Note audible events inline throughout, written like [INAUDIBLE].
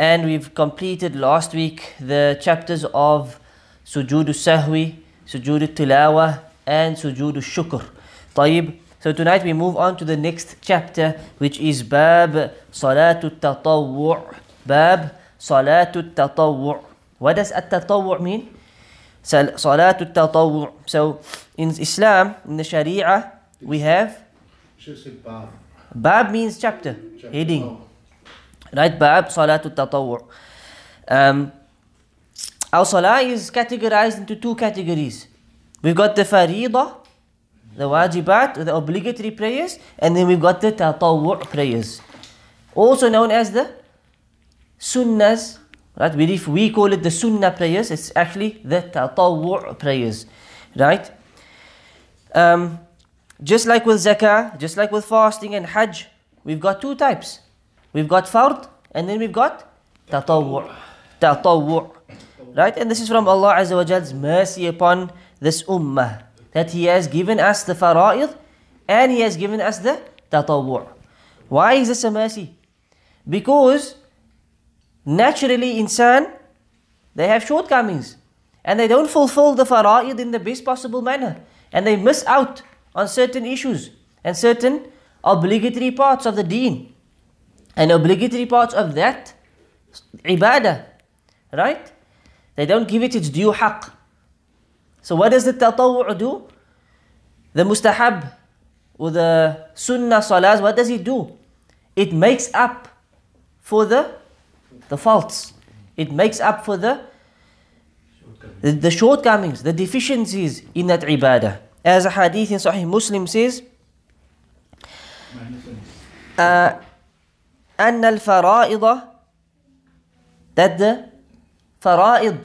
and we've completed last week the chapters of sujood sahwi, sujood tilawa and sujood shukr. طيب So tonight we move on to the next chapter which is bab salatu tatawwu' bab salatu tatawwu' What does at-tatawwu' mean? Salatu tatawwu' So in Islam, in the Sharia, we have Bab means chapter, heading. Right? Bab salatu tatawwu'. Um, our salah is categorized into two categories. We've got the faridah, the wajibat, the obligatory prayers, and then we've got the tatawwu' prayers. Also known as the sunnahs, right? If we call it the sunnah prayers, it's actually the tatawwu' prayers, right? Um, just like with zakah, just like with fasting and hajj, we've got two types. We've got fard, and then we've got tatawwu'. Tatawwu'. Right? And this is from Allah Azza wa Jall's mercy upon this ummah. That He has given us the fara'id and He has given us the tatawwu'. Why is this a mercy? Because naturally insan, they have shortcomings. And they don't fulfill the fara'id in the best possible manner. And they miss out on certain issues and certain obligatory parts of the deen. And obligatory parts of that ibadah. Right? They don't give it its due haqq. So what does the tatawwu' do? The mustahab or the sunnah salahs, what does it do? It makes up for the, the faults. It makes up for the, the, the shortcomings, the deficiencies in that ibadah. As a hadith in Sahih Muslim says, uh, أن الفرائض that the fara'id,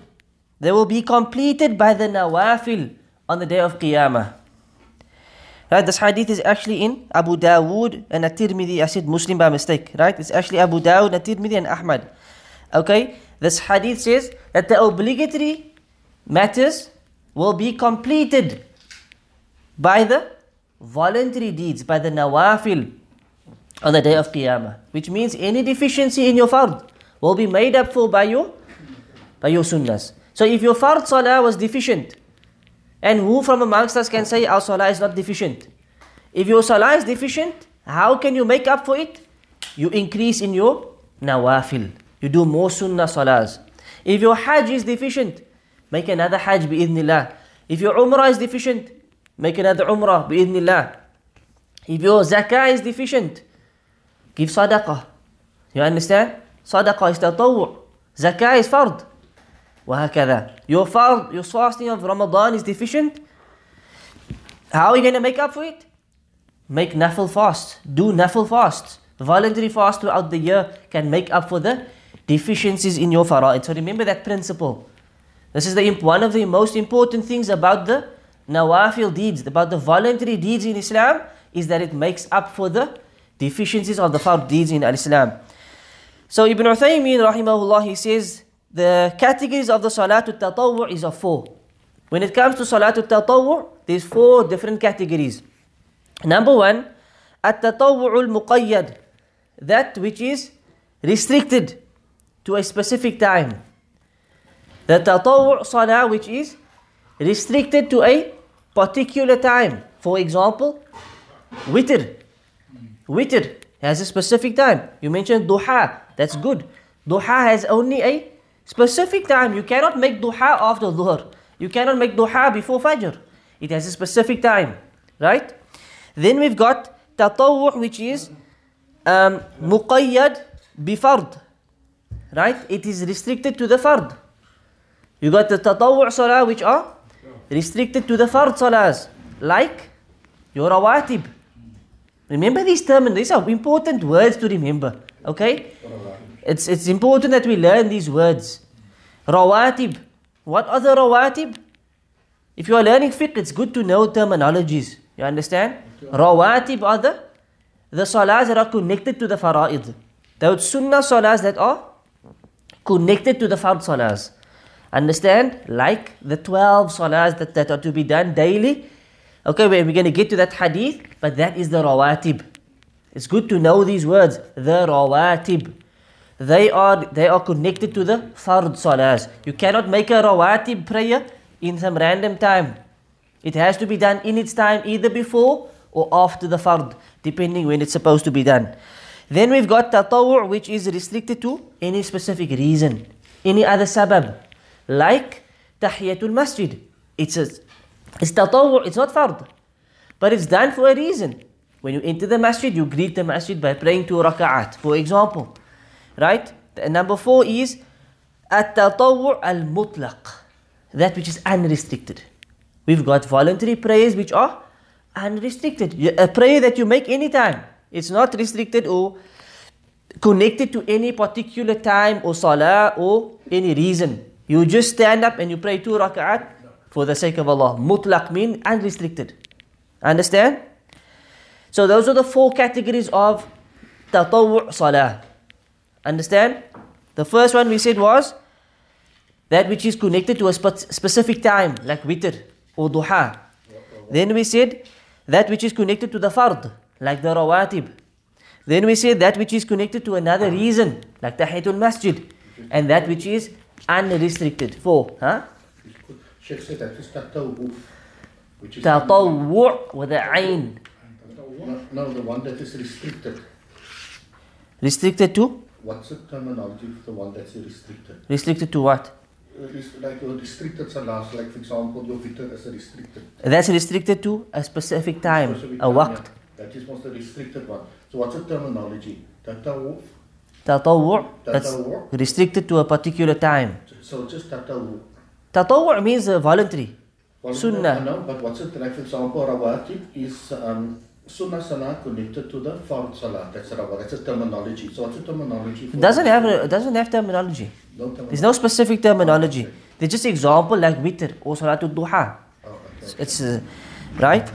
they will be completed by the nawafil on the day of Qiyamah. Right, this hadith is actually in Abu Dawood and At-Tirmidhi. I said Muslim by mistake, right? It's actually Abu Dawood, At-Tirmidhi and Ahmad. Okay, this hadith says that the obligatory matters will be completed by the voluntary deeds, by the nawafil on the day of Qiyamah. Which means any deficiency in your fard will be made up for by your by your sunnahs. So if your fard salah was deficient, and who from amongst us can say our salah is not deficient? If your salah is deficient, how can you make up for it? You increase in your nawafil. You do more sunnah salahs. If your hajj is deficient, make another hajj bi'idhnillah. If your umrah is deficient, make another umrah bi'idhnillah. If your zakah is deficient, give sadaqah. You understand? Sadaqah is tatawwu'. Zakah is fard. وهكذا. Your fard, your fasting of Ramadan is deficient. How are you going to make up for it? Make nafil fast. Do nafil fast. Voluntary fast throughout the year can make up for the deficiencies in your fara'id. So remember that principle. This is the one of the most important things about the nawafil deeds, about the voluntary deeds in Islam, is that it makes up for the deficiencies of the fard deeds in Islam. So Ibn Uthaymeen rahimahullah he says the categories of the Salatul Tatawwu' is of four. When it comes to Salatul Tatawwu', there's four different categories. Number one, At-Tatawwu' al-Muqayyad, that which is restricted to a specific time. The Tatawwu' Salah which is restricted to a particular time. For example, Witr. Witr has a specific time. You mentioned Duha, that's good. Duha has only a Specific time. You cannot make duha after dhuhr. You cannot make duha before fajr. It has a specific time. Right? Then we've got tatawwu' which is um, muqayyad bifard. Right? It is restricted to the fard. You got the tatawwu' salah which are restricted to the fard salahs. Like your rawatib. Remember these terms. These are important words to remember. Okay? It's, it's important that we learn these words. Rawatib. What are the rawatib? If you are learning fiqh, it's good to know terminologies. You understand? Rawatib are the, the salahs that are connected to the fara'id. Those sunnah salahs that are connected to the fard salahs. Understand? Like the 12 salahs that, that are to be done daily. Okay, we're going to get to that hadith, but that is the rawatib. It's good to know these words. The rawatib. They are they are connected to the fard salahs. You cannot make a rawatib prayer in some random time. It has to be done in its time, either before or after the fard, depending when it's supposed to be done. Then we've got tatawwu', which is restricted to any specific reason, any other sabab, like tahiyatul masjid. It's a, it's tatawwu', it's not fard, but it's done for a reason. When you enter the masjid, you greet the masjid by praying two raka'at, for example. Right? Number four is at-tatawwu' al-mutlaq, that which is unrestricted. We've got voluntary prayers which are unrestricted. A prayer that you make anytime. It's not restricted or connected to any particular time or salah or any reason. You just stand up and you pray two rak'at for the sake of Allah. Mutlaq mean unrestricted. Understand? So those are the four categories of tatawwu' salah. Understand? The first one we said was that which is connected to a spe- specific time, like witr or duha. Then we said that which is connected to the fard, like the rawatib. Then we said that which is connected to another reason, like tahiyatul masjid. And that which is unrestricted. Four. Huh? Sheikh said that is tatawwu, which is Tatawwu' with a ayn. no, the one that is restricted. Restricted to? What's the terminology for the one that's restricted? Restricted to what? Uh, like your restricted salahs, like for example, your witr is restricted. That's restricted to a specific time, specific a waqt. yeah. That is most the restricted one. So what's the terminology? Tatawwu. Tatawwu' that's restricted to a particular time. So just tatawwu. Tatawwu' means uh, voluntary. Well, Sunnah. I know, but what's it like? For example, rawatib is um, sunnah salah connected to the fard salah. That's rawat. That's a terminology. So what's the terminology? For It doesn't have a, it doesn't have terminology. No terminology. There's no specific terminology. They're just example like witr or salatul duha. Oh, okay. It's uh, right.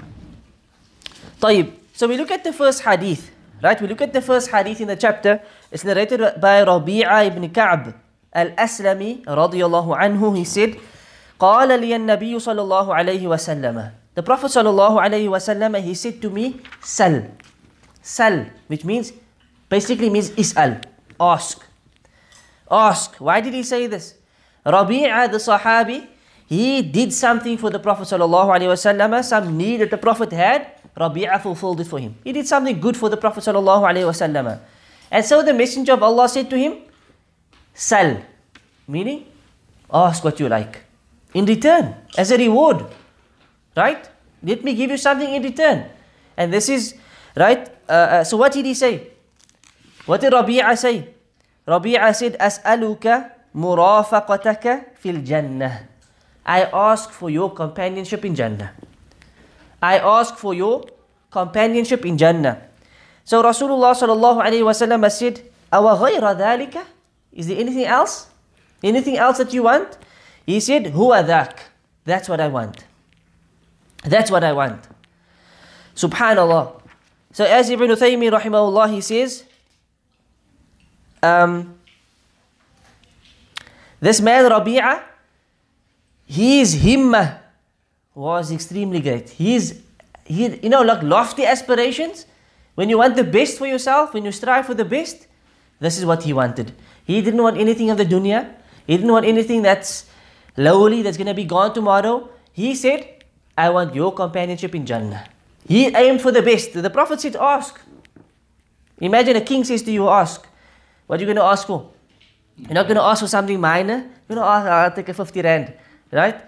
طيب. So we look at the first hadith. Right? We look at the first hadith in the chapter. It's narrated by Rabi'a ibn Ka'b al-Aslami radiyallahu anhu. He said, قال لي النبي صلى الله عليه وسلم The Prophet صلى الله عليه وسلم he said to me, Sal. Sal, which means, basically means is'al. Ask. Ask. Why did he say this? Rabi'a, the Sahabi, he did something for the Prophet sallallahu alaihi wasallam, some need that the Prophet had. Rabi'a fulfilled it for him. He did something good for the Prophet sallallahu alaihi wasallam. And so the Messenger of Allah said to him, Sal, meaning ask what you like. In return, as a reward. Right? Let me give you something in return. And this is, right? Uh, uh, so what did he say? What did Rabi'a say? Rabi'a said, As'aluka murafaqataka fil jannah. I ask for your companionship in Jannah. I ask for your companionship in Jannah. So Rasulullah sallallahu alayhi wa sallam said? Is there anything else? Anything else that you want? He said, Huwa dhak. That's what I want. That's what I want. Subhanallah. So as Ibn Uthaymeen rahimahullah, he says, um, this man Rabi'a, his himmah was extremely great. His, he, you know, like lofty aspirations. When you want the best for yourself, when you strive for the best, this is what he wanted. He didn't want anything of the dunya. He didn't want anything that's lowly, that's going to be gone tomorrow. He said, I want your companionship in Jannah. He aimed for the best. The Prophet said, ask. Imagine a king says to you, ask. What are you going to ask for? You're not going to ask for something minor. You're going to ask, ah, I'll take a 50 rand. Right?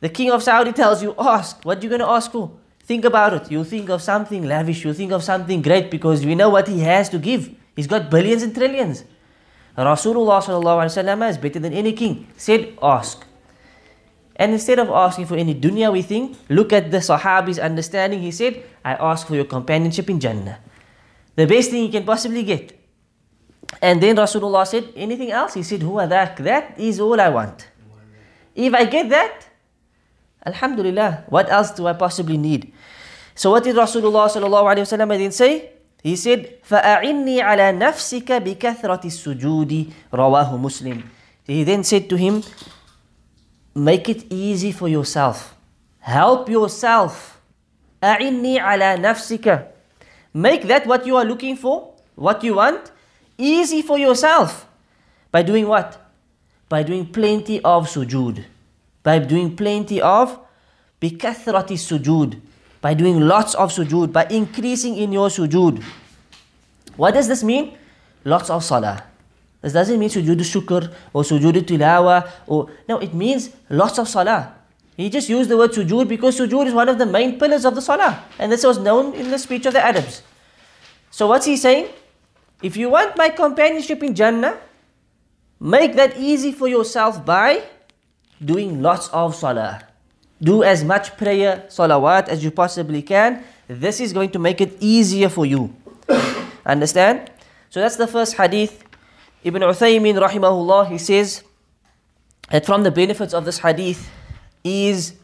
The king of Saudi tells you, ask. What are you going to ask for? Think about it. You think of something lavish. You think of something great because we know what he has to give. He's got billions and trillions. Rasulullah is better than any king. Said, ask. And instead of asking for any dunya, we think, look at the Sahabi's understanding. He said, I ask for your companionship in Jannah. The best thing you can possibly get. And then Rasulullah said, anything else? He said, Huwa that? That is all I want. If I get that, Alhamdulillah, what else do I possibly need? So what did Rasulullah sallallahu alaihi wasallam then say? He said, فَأَعِنِّي عَلَى نَفْسِكَ بِكَثْرَةِ السُّجُودِ رواه Muslim. He then said to him, make it easy for yourself. Help yourself. أَعِنِّي عَلَى نَفْسِكَ Make that what you are looking for, what you want, easy for yourself. By doing what? By doing plenty of sujood. By doing plenty of بِكَثْرَةِ السُّجُود by doing lots of sujood, by increasing in your sujood. What does this mean? Lots of salah. This doesn't mean sujood shukr or sujood tilawa or no, it means lots of salah. He just used the word sujood because sujood is one of the main pillars of the salah. And this was known in the speech of the Arabs. So what's he saying? If you want my companionship in Jannah, make that easy for yourself by doing lots of salah. Do as much prayer, salawat as you possibly can. This is going to make it easier for you. [COUGHS] Understand? So that's the first hadith. Ibn Uthaymin rahimahullah, he says that from the benefits of this hadith is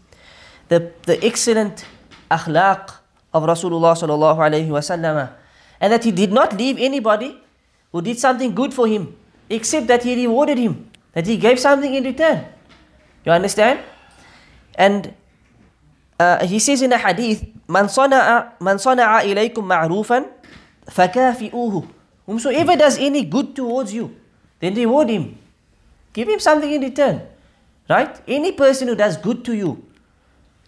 the, the excellent akhlaq of Rasulullah sallallahu alayhi wasallam and that he did not leave anybody who did something good for him except that he rewarded him, that he gave something in return. You understand? And uh, he says in a hadith, "Man sana'a man sana'a ilaykum ma'rufan fakafi'uhu." Whomsoever does any good towards you, then reward him. Give him something in return. Right? Any person who does good to you,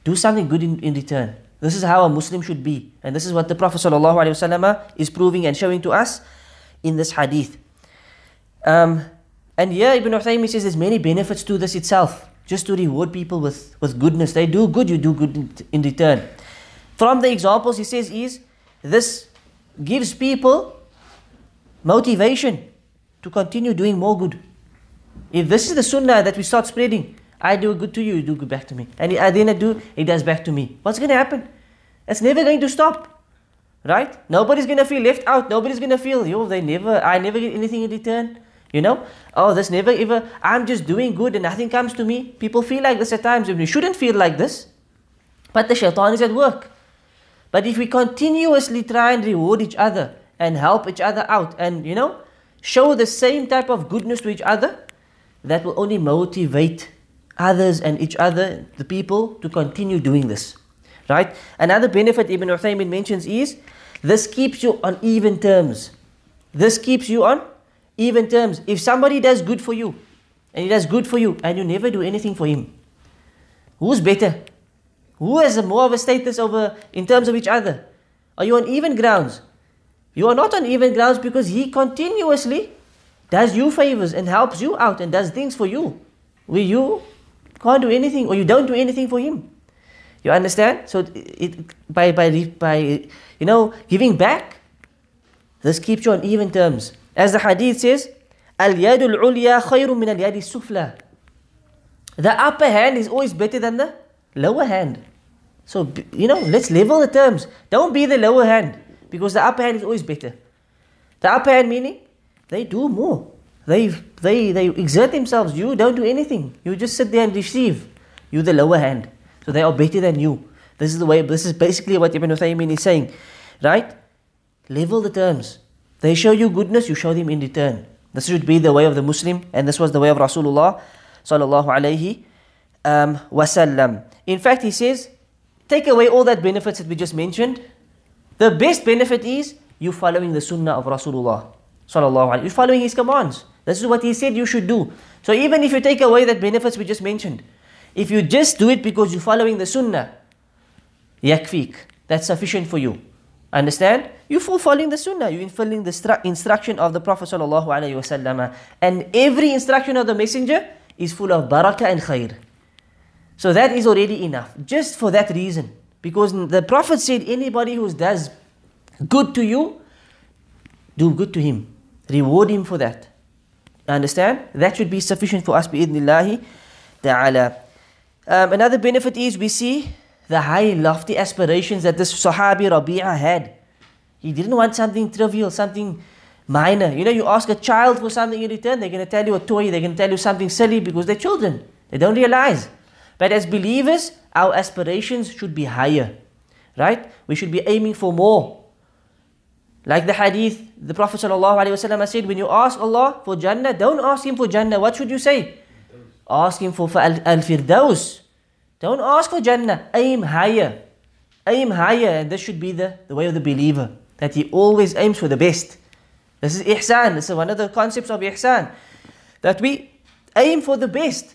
do something good in, in return. This is how a Muslim should be. And this is what the Prophet ﷺ is proving and showing to us in this hadith. Um, and here Ibn Uthaymeen says there's many benefits to this itself just to reward people with, with goodness. They do good, you do good in, in return. From the examples he says is this gives people motivation to continue doing more good. If this is the sunnah that we start spreading, I do good to you, you do good back to me. And I then do, it does back to me. What's going to happen? It's never going to stop. Right? Nobody's going to feel left out. Nobody's going to feel, yo, they never, I never get anything in return. You know, oh, this never ever, I'm just doing good and nothing comes to me. People feel like this at times, and we shouldn't feel like this. But the shaitan is at work. But if we continuously try and reward each other and help each other out and, you know, show the same type of goodness to each other, that will only motivate others and each other, the people, to continue doing this. Right? Another benefit Ibn Uthaymin mentions is this keeps you on even terms. This keeps you on even terms. If somebody does good for you, and he does good for you, and you never do anything for him, who's better? Who has more of a status over in terms of each other? Are you on even grounds? You are not on even grounds because he continuously does you favors and helps you out and does things for you. Where you can't do anything or you don't do anything for him. You understand? So it, by by by you know giving back, this keeps you on even terms. As the hadith says, اليد العليا خير من اليد السفلى. The upper hand is always better than the lower hand. So, you know, let's level the terms. Don't be the lower hand because the upper hand is always better. The upper hand meaning they do more. They, they, they exert themselves. You don't do anything. You just sit there and receive. You the lower hand. So they are better than you. This is the way, this is basically what Ibn Uthaymin is saying. Right? Level the terms. They show you goodness, you show them in return. This should be the way of the Muslim, and this was the way of Rasulullah sallallahu alayhi um, wasallam. In fact, he says, take away all that benefits that we just mentioned. The best benefit is you following the sunnah of Rasulullah. You're following his commands. This is what he said you should do. So even if you take away that benefits we just mentioned, if you just do it because you're following the sunnah, yakfik, that's sufficient for you. Understand? You're following the sunnah, you're following the stru- instruction of the Prophet wasallam, and every instruction of the messenger is full of barakah and khair. So that is already enough, just for that reason. Because the Prophet said, anybody who does good to you, do good to him. Reward him for that. Understand? That should be sufficient for us, bi'idnillahi ta'ala. Um, another benefit is we see the high, lofty aspirations that this Sahabi Rabi'ah had. He didn't want something trivial, something minor. You know, you ask a child for something in return, they're going to tell you a toy, they're going to tell you something silly because they're children. They don't realize. But as believers, our aspirations should be higher. Right? We should be aiming for more. Like the hadith, the Prophet ﷺ said, when you ask Allah for Jannah, don't ask Him for Jannah. What should you say? Ask Him for Al-Firdaus. Don't ask for Jannah. Aim higher. Aim higher. And this should be the, the way of the believer. That he always aims for the best. This is ihsan. This is one of the concepts of ihsan. That we aim for the best.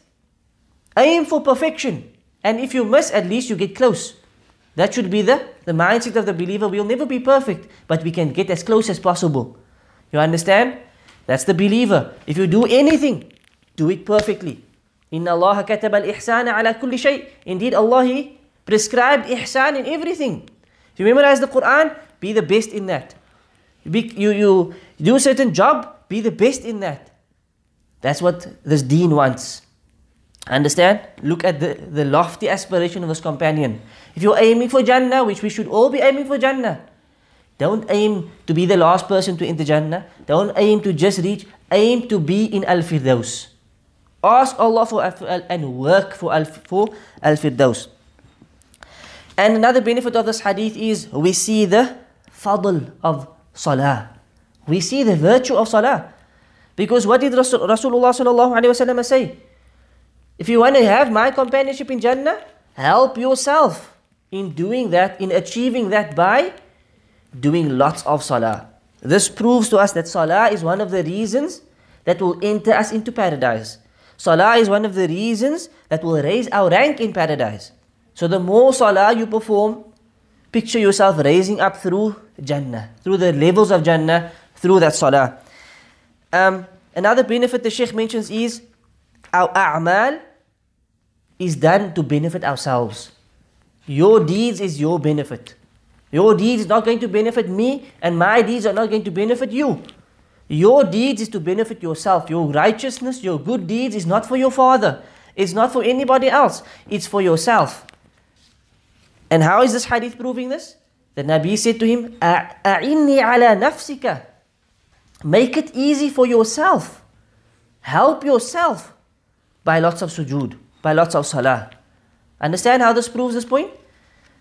Aim for perfection. And if you miss, at least you get close. That should be the, the mindset of the believer. We'll never be perfect, but we can get as close as possible. You understand? That's the believer. If you do anything, do it perfectly. Inna Allah kataba al-ihsana ala kulli shay. Indeed, Allah He prescribed ihsan in everything. If you memorize the Quran, be the best in that. You, you do a certain job, be the best in that. That's what this deen wants. Understand? Look at the, the lofty aspiration of this companion. If you're aiming for Jannah, which we should all be aiming for Jannah, don't aim to be the last person to enter Jannah. Don't aim to just reach. Aim to be in Al Firdaus. Ask Allah for Al and work for Al for Al Firdaus. And another benefit of this hadith is we see the fadl of salah. We see the virtue of salah. Because what did Rasul, Rasulullah say? If you want to have my companionship in Jannah, help yourself in doing that, in achieving that by doing lots of salah. This proves to us that salah is one of the reasons that will enter us into paradise. Salah is one of the reasons that will raise our rank in paradise. So the more salah you perform, picture yourself raising up through Jannah, through the levels of Jannah, through that salah. Um, another benefit the Sheikh mentions is our a'mal is done to benefit ourselves. Your deeds is your benefit. Your deeds is not going to benefit me, and my deeds are not going to benefit you. Your deeds is to benefit yourself. Your righteousness, your good deeds is not for your father. It's not for anybody else. It's for yourself. And how is this hadith proving this? The Nabi said to him, A'inni ala nafsika. Make it easy for yourself. Help yourself by lots of sujood, by lots of salah. Understand how this proves this point?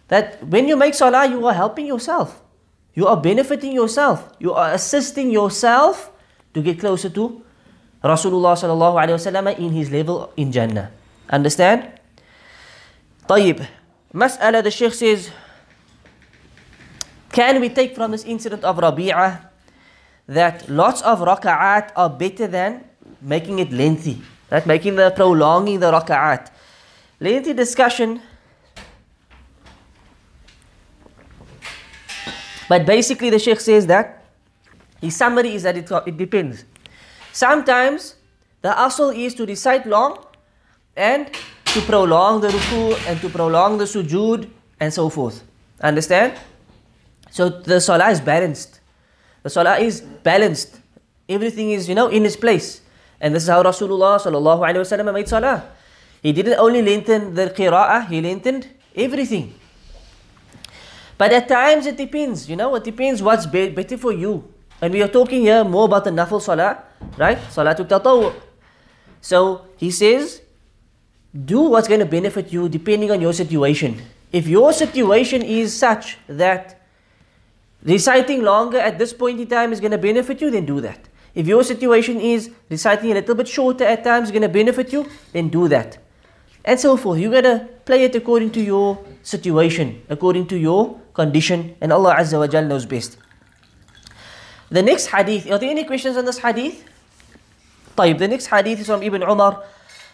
That when you make salah, you are helping yourself. You are benefiting yourself. You are assisting yourself to get closer to Rasulullah sallallahu alaihi wasallam in his level in Jannah. Understand? طيب Mas'ala the Sheikh says Can we take from this incident of Rabi'ah that lots of raka'at are better than making it lengthy? Right? Making the prolonging the raka'at. Lengthy discussion. But basically the Sheikh says that his summary is that it, it depends. Sometimes the asl is to recite long and to prolong the ruku and to prolong the sujood and so forth. Understand? So the salah is balanced. The salah is balanced. Everything is, you know, in its place. And this is how Rasulullah sallallahu made salah. He didn't only lengthen the qira'ah, he lengthened everything. But at times it depends, you know, it depends what's be- better for you. And we are talking here more about the nafil salah, right? Salatul tatawu. So he says, do what's going to benefit you depending on your situation. If your situation is such that reciting longer at this point in time is going to benefit you, then do that. If your situation is reciting a little bit shorter at times is going to benefit you, then do that. And so forth. You got to play it according to your situation, according to your condition, and Allah Azza wa Jal knows best. The next hadith, are there any questions on this hadith? طيب, the next hadith is from Ibn Umar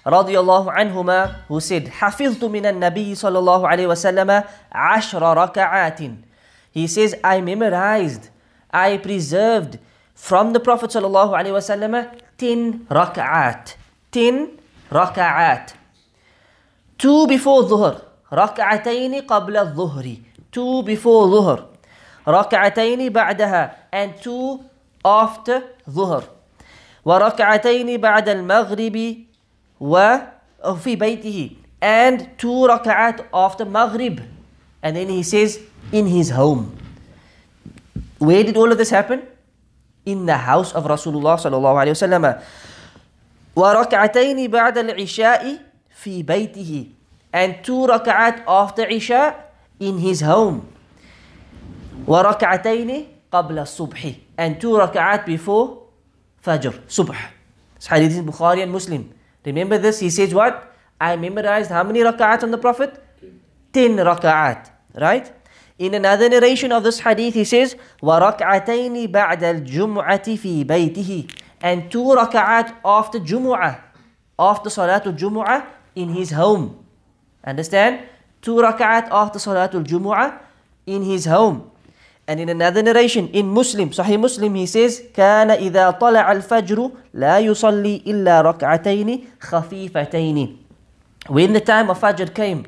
رضي الله عنهما who said حفظت من النبي صلى الله عليه وسلم عشر ركعات He says I memorized, I preserved from the Prophet صلى الله عليه وسلم 10 ركعات 10 ركعات Two before ظهر ركعتين قبل الظهر Two before ظهر ركعتين بعدها and two after ظهر وركعتين بعد المغرب وفي بيته and two rak'at after Maghrib. And then he says, in his home. Where did all of this happen? In the house of Rasulullah sallallahu alayhi wasallam. وركعتين بعد العشاء في بيته and two ركعات after Isha in his home وركعتين قبل الصبح and two ركعات before Fajr صبح It's hadith in Bukhari and Muslim remember this he says what I memorized how many ركعات on the Prophet 10 ركعات right in another narration of this hadith he says وركعتين بعد الجمعة في بيته and two ركعات after جمعة after صلاة الجمعة in his home understand two ركعات after صلاة الجمعة in his home and in another narration in Muslim Sahih Muslim he says كان إذا طلع الفجر لا يصلي إلا ركعتين خفيفتين when the time of Fajr came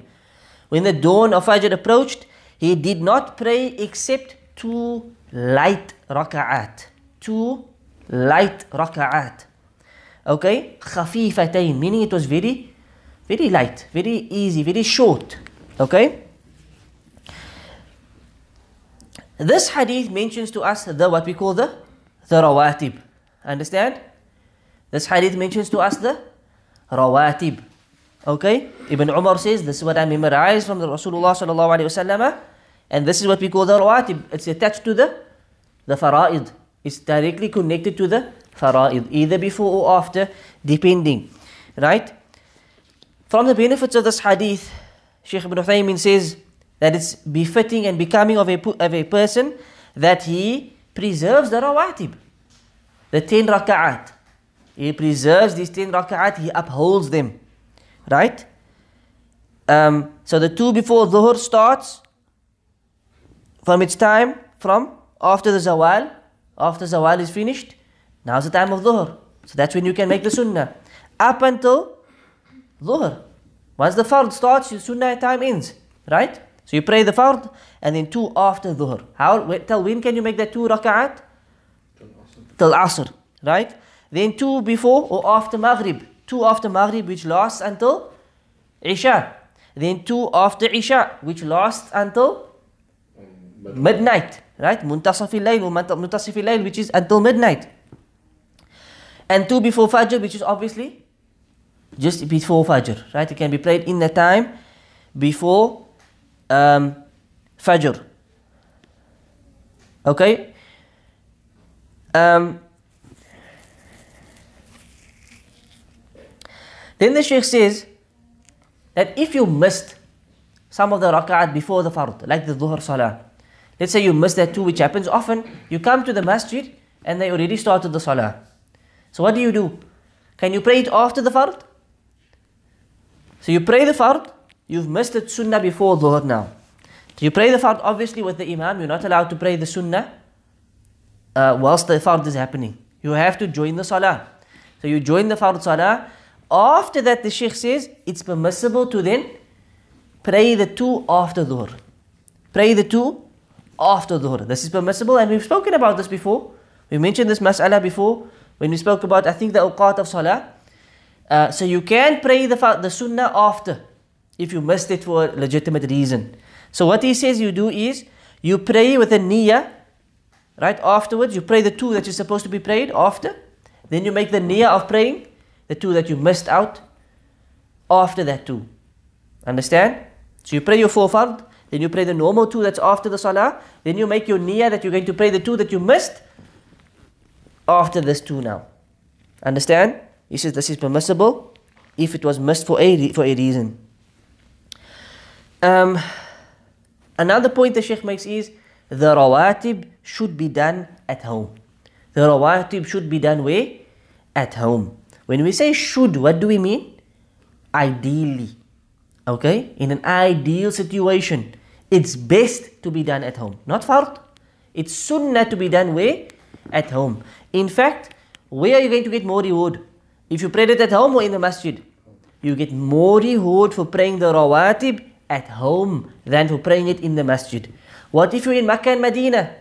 when the dawn of Fajr approached he did not pray except two light raka'at. Two light raka'at. Okay? Khafifatayn, meaning it was very, very light, very easy, very short. Okay? This hadith mentions to us the what we call the, the rawatib. Understand? This hadith mentions to us the rawatib. Okay? Ibn Umar says, this is what I memorized from the Rasulullah sallallahu alayhi wa and this is what we call the rawatib. It's attached to the the fara'id. It's directly connected to the fara'id, either before or after, depending. Right? From the benefits of this hadith, Sheikh Ibn Uthaymin says that it's befitting and becoming of a, of a person that he preserves the rawatib, the 10 raka'at. He preserves these 10 raka'at, he upholds them. Right? Um, so the two before dhuhr starts from its time from after the zawal. After zawal is finished, now's the time of dhuhr. So that's when you can make the sunnah. Up until dhuhr. Once the fard starts, your sunnah time ends. Right? So you pray the fard and then two after dhuhr. How till when can you make that two rak'at? Till asr, right? Then two before or after maghrib. Two after maghrib which lasts until isha. Then two after isha which lasts until midnight, right? Muntasaf al-layl which is until midnight. And two before fajr which is obviously just before fajr, right? It can be played in the time before um, Fajr. Okay? Um, then the Sheikh says that if you missed some of the rak'at before the fard, like the dhuhr salah, let's say you miss that too, which happens often, you come to the masjid and they already started the salah. So what do you do? Can you pray it after the fard? So you pray the fard, You've missed the sunnah before dhuhr now. So you pray the fard obviously with the imam. You're not allowed to pray the sunnah uh, whilst the fard is happening. You have to join the salah. So you join the fard salah. After that, the sheikh says it's permissible to then pray the two after dhuhr. Pray the two after dhuhr. This is permissible, and we've spoken about this before. We mentioned this mas'ala before when we spoke about, I think, the awqat of salah. Uh, so you can pray the, the sunnah after if you missed it for a legitimate reason. So what he says you do is you pray with a niyyah, right? Afterwards, you pray the two that you're supposed to be prayed after. Then you make the niyyah of praying the two that you missed out after that two. Understand? So you pray your four fard, then you pray the normal two that's after the salah, then you make your niyyah that you're going to pray the two that you missed after this two now. Understand? He says this is permissible if it was missed for a, for a reason. Um, another point the Sheikh makes is the rawatib should be done at home. The rawatib should be done where? At home. When we say should, what do we mean? Ideally. Okay? In an ideal situation, it's best to be done at home. Not fard. It's sunnah to be done where? At home. In fact, where are you going to get more reward? If you prayed it at home or in the masjid? You get more reward for praying the rawatib at home than for praying it in the masjid. What if you're in Makkah and Medina?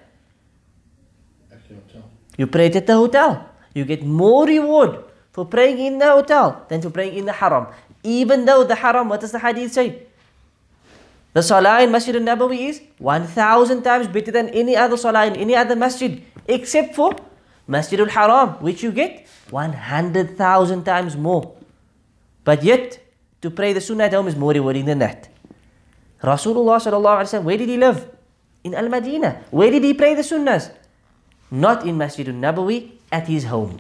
You pray it at the hotel. You get more reward for praying in the hotel than for praying in the haram. Even though the haram, what does the hadith say? The salah in Masjid al-Nabawi is 1000 times better than any other salah in any other masjid except for Masjid al-Haram which you get 100,000 times more. But yet to pray the sunnah at home is more rewarding than that. Rasulullah sallallahu alaihi wasallam, where did he live? In Al Madinah. Where did he pray the sunnahs? Not in Masjid Nabawi, at his home.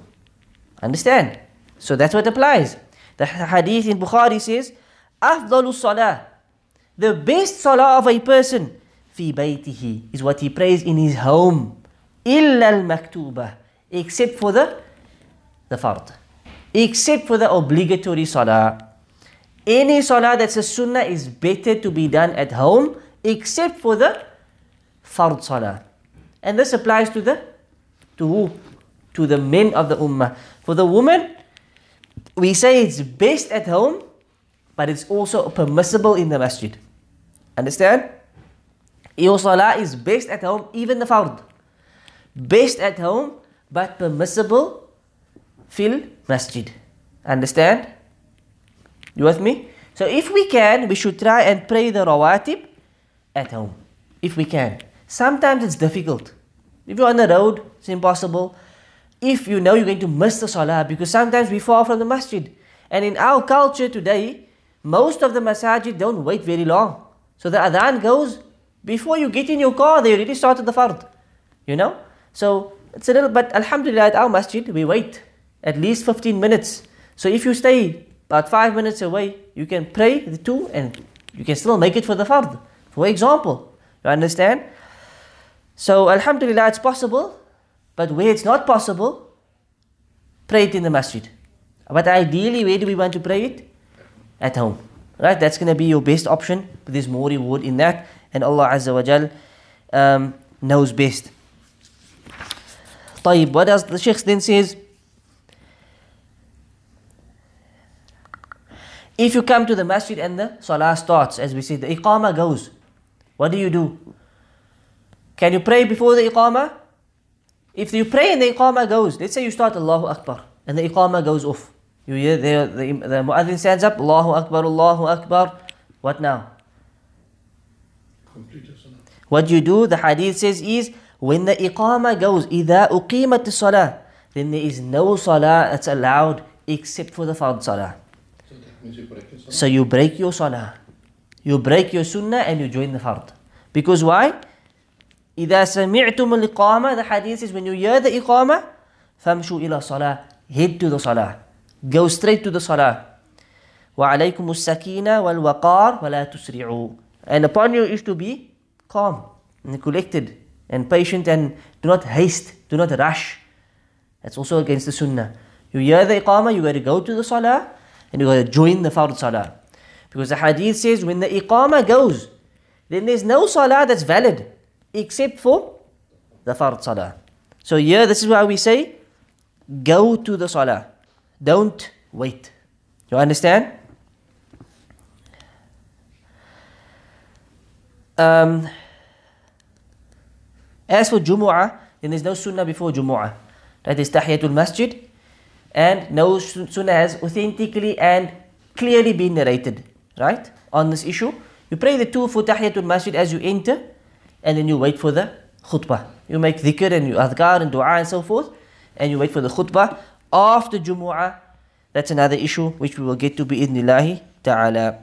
Understand? So that's what applies. The hadith in Bukhari says, أفضل الصلاة the best salah of a person fi baytihi is what he prays in his home. Illa al-maktuba. Except for the, the fard. Except for the obligatory salah. Any salah that's a sunnah is better to be done at home except for the fard salah. And this applies to the to who? To the men of the ummah. For the woman, we say it's best at home, but it's also permissible in the masjid. Understand? Your salah is best at home, even the fard. Best at home, but permissible fil masjid. Understand? You with me? So if we can, we should try and pray the rawatib at home. If we can. Sometimes it's difficult. If you're on the road, it's impossible. If you know you're going to miss the salah, because sometimes we fall from the masjid. And in our culture today, most of the masajid don't wait very long. So the adhan goes before you get in your car, they already started the fard. You know? So it's a little but alhamdulillah at our masjid we wait at least 15 minutes. So if you stay about five minutes away, you can pray the two and you can still make it for the fard. For example, you understand? So Alhamdulillah, it's possible, but where it's not possible, pray it in the masjid. But ideally, where do we want to pray it? At home. Right? That's going to be your best option, but there's more reward in that, and Allah Azza wa Jal um, knows best. طيب, what else? The Sheikh then says, If you come to the masjid and the salah starts, as we say, the iqamah goes, what do you do? Can you pray before the iqamah? If you pray and the iqamah goes, let's say you start Allahu Akbar and the iqamah goes off. You hear the, the, the muadhin stands up, Allahu Akbar, Allahu Akbar. What now? Complete your salah. What you do, the hadith says, is when the iqamah goes, إِذَا أُقِيمَتِ الصَّلَاةِ Then there is no salah that's allowed except for the fard salah. So that means you break your salah. So you break your salah. You break your sunnah and you join the fard. Because why? إذا سمعتم الإقامة the hadith says when you hear the إقامة فامشوا إلى صلاة head to the salah go straight to the salah وعليكم السكينة والوقار ولا تسرعوا and upon you is to be calm and collected and patient and do not haste do not rush that's also against the sunnah you hear the iqamah you got to go to the salah and you got to join the fard salah because the hadith says when the iqamah goes then there's no salah that's valid except for the fard salah. So here this is why we say go to the salah. Don't wait. You understand? Um, as for Jumu'ah, then there's no sunnah before Jumu'ah. That is Tahiyatul Masjid. And no sunnah has authentically and clearly been narrated, right? On this issue. You pray the two for Tahiyatul Masjid as you enter, and then you wait for the khutbah. You make dhikr and you adhkar and dua and so forth, and you wait for the khutbah. After Jumu'ah, that's another issue which we will get to bi-idhnillahi ta'ala.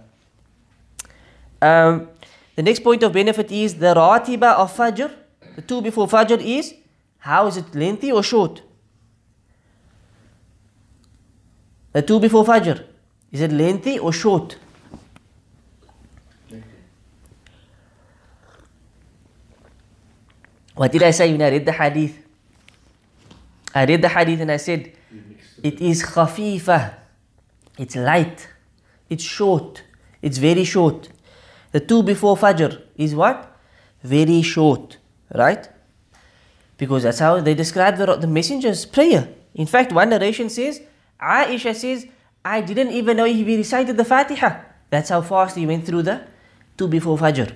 Um, the next point of benefit is the ratiba of Fajr, the two before Fajr is, how is it lengthy or short? The two before Fajr, is it lengthy or short? What did I say when I read the hadith? I read the hadith and I said, it is khafifa. It's light. It's short. It's very short. The two before Fajr is what? Very short. Right? Because that's how they describe the, the messenger's prayer. In fact, one narration says, Aisha says, I didn't even know he recited the Fatiha. That's how fast he went through the two before Fajr.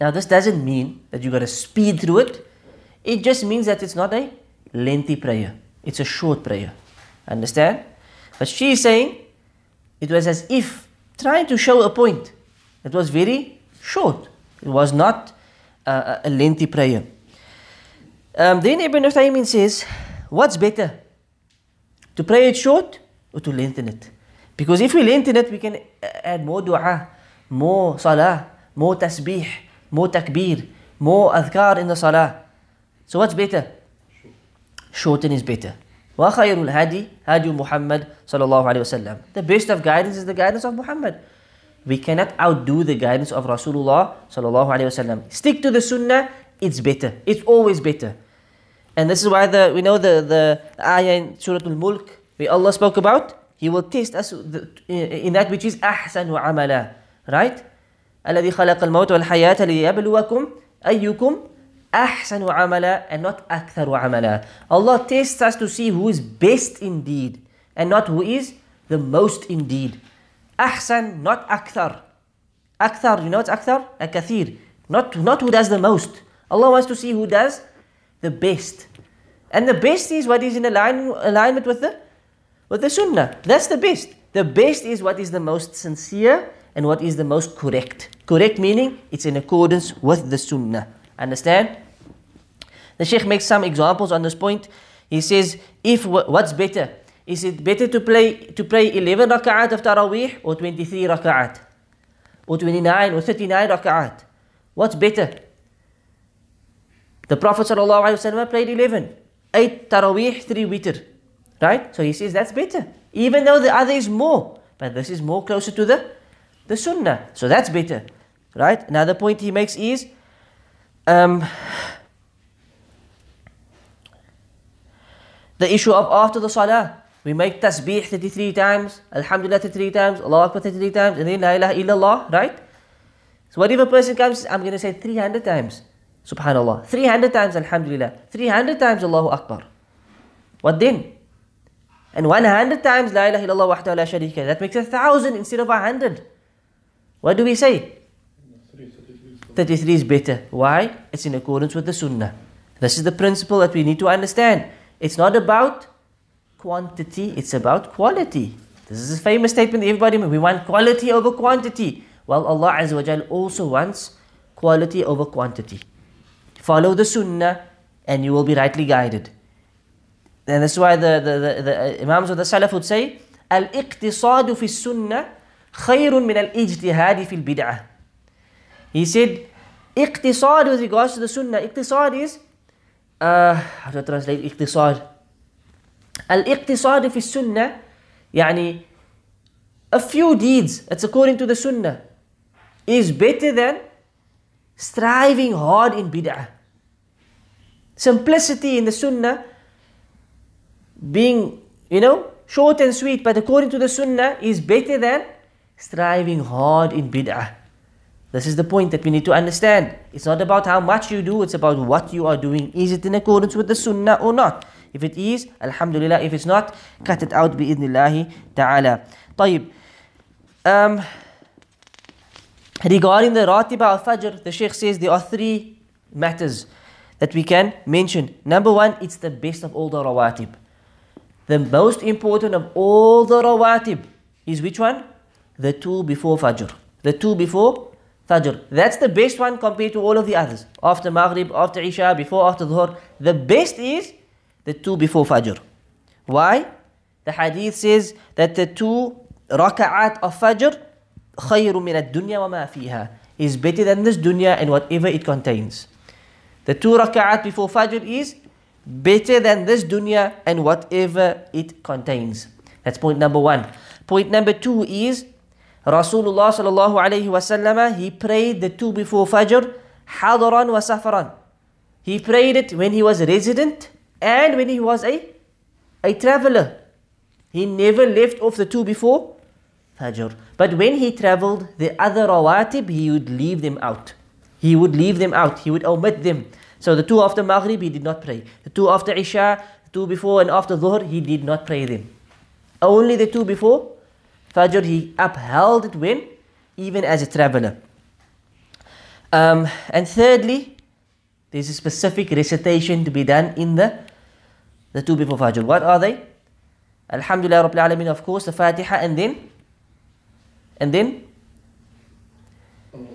Now, this doesn't mean that you got to speed through it. It just means that it's not a lengthy prayer. It's a short prayer. Understand? But she is saying it was as if trying to show a point. It was very short. It was not uh, a lengthy prayer. Um, then Ibn Uthaymin says, what's better? To pray it short or to lengthen it? Because if we lengthen it, we can add more dua, more salah, more tasbih, more takbir, more adhkar in the salah. So what's better? Shorten is better. وخير الهدي هدي محمد صلى الله عليه وسلم. The best of guidance is the guidance of Muhammad. We cannot outdo the guidance of Rasulullah صلى الله عليه وسلم. Stick to the sunnah, it's better. It's always better. And this is why the we know the, the ayah in Surah Al-Mulk where Allah spoke about, He will test us in that which is أحسن عملا. Right? الذي خلق الموت والحياة ليبلوكم أيكم أحسن عملا and not أكثر عملا. Allah tests us to see who is best indeed and not who is the most indeed. أحسن not أكثر. أكثر, you know what's أكثر? الكثير. Not, not who does the most. Allah wants to see who does the best. And the best is what is in align, alignment with the, with the sunnah. That's the best. The best is what is the most sincere and what is the most correct. Correct meaning it's in accordance with the sunnah. Understand? The Sheikh makes some examples on this point. He says, if what's better? Is it better to play to pray 11 rak'at of Taraweeh or 23 rak'at? Or 29 or 39 rak'at? What's better? The Prophet ﷺ played 11. 8 Taraweeh, 3 witr. Right? So he says that's better. Even though the other is more. But this is more closer to the, the sunnah. So that's better. Right? Another point he makes is um, the issue of after the salah. We make tasbih 33 times, Alhamdulillah 33 times, Allah Akbar 33 times, and then La ilaha illallah, right? So what if a person comes, I'm going to say 300 times, Subhanallah, 300 times Alhamdulillah, 300 times Allahu Akbar. What then? And 100 times La ilaha illallah wahdahu la sharika. That makes a thousand instead of a hundred. What do we say? 33 is better. Why? It's in accordance with the Sunnah. This is the principle that we need to understand. It's not about quantity, it's about quality. This is a famous statement everybody we want quality over quantity. Well, Allah Azza wa Jal also wants quality over quantity. Follow the Sunnah and you will be rightly guided. And that's why the, the, the, the uh, Imams of the Salaf would say, Al-iqtisadu fi sunnah khayrun min al-ijtihadi fil bid'ah. He said, Iqtisad with regards to the sunnah. Iqtisad is, uh, how do translate iqtisad? Al-iqtisad fi sunnah, yani a few deeds that's according to the sunnah is better than striving hard in bid'ah. Simplicity in the sunnah being, you know, short and sweet, but according to the sunnah is better than striving hard in bid'ah. This is the point that we need to understand. It's not about how much you do, it's about what you are doing. Is it in accordance with the sunnah or not? If it is, alhamdulillah. If it's not, cut it out bi'idhnillahi ta'ala. طيب. Um, regarding the ratiba al fajr, the Sheikh says there are three matters that we can mention. Number one, it's the best of all the rawatib. The most important of all the rawatib is which one? The two before fajr. The two before Fajr. That's the best one compared to all of the others. After Maghrib, after Isha, before, after Dhuhr. The best is the two before Fajr. Why? The hadith says that the two raka'at of Fajr خير من الدنيا وما فيها is better than this dunya and whatever it contains. The two raka'at before Fajr is better than this dunya and whatever it contains. That's point number one. Point number two is Rasulullah sallallahu alayhi wasallam, he prayed the two before Fajr, hadaran wa safaran. He prayed it when he was a resident and when he was a, a traveler. He never left off the two before Fajr. But when he traveled, the other rawatib, he would leave them out. He would leave them out. He would omit them. So the two after Maghrib, he did not pray. The two after Isha, the two before and after Dhuhr, he did not pray them. Only the two before Fajr, he upheld it when? Even as a traveler. Um, and thirdly, there's a specific recitation to be done in the, the two before Fajr. What are they? Alhamdulillah Rabbil Alameen, of course, the Fatiha, and then? And then? Um,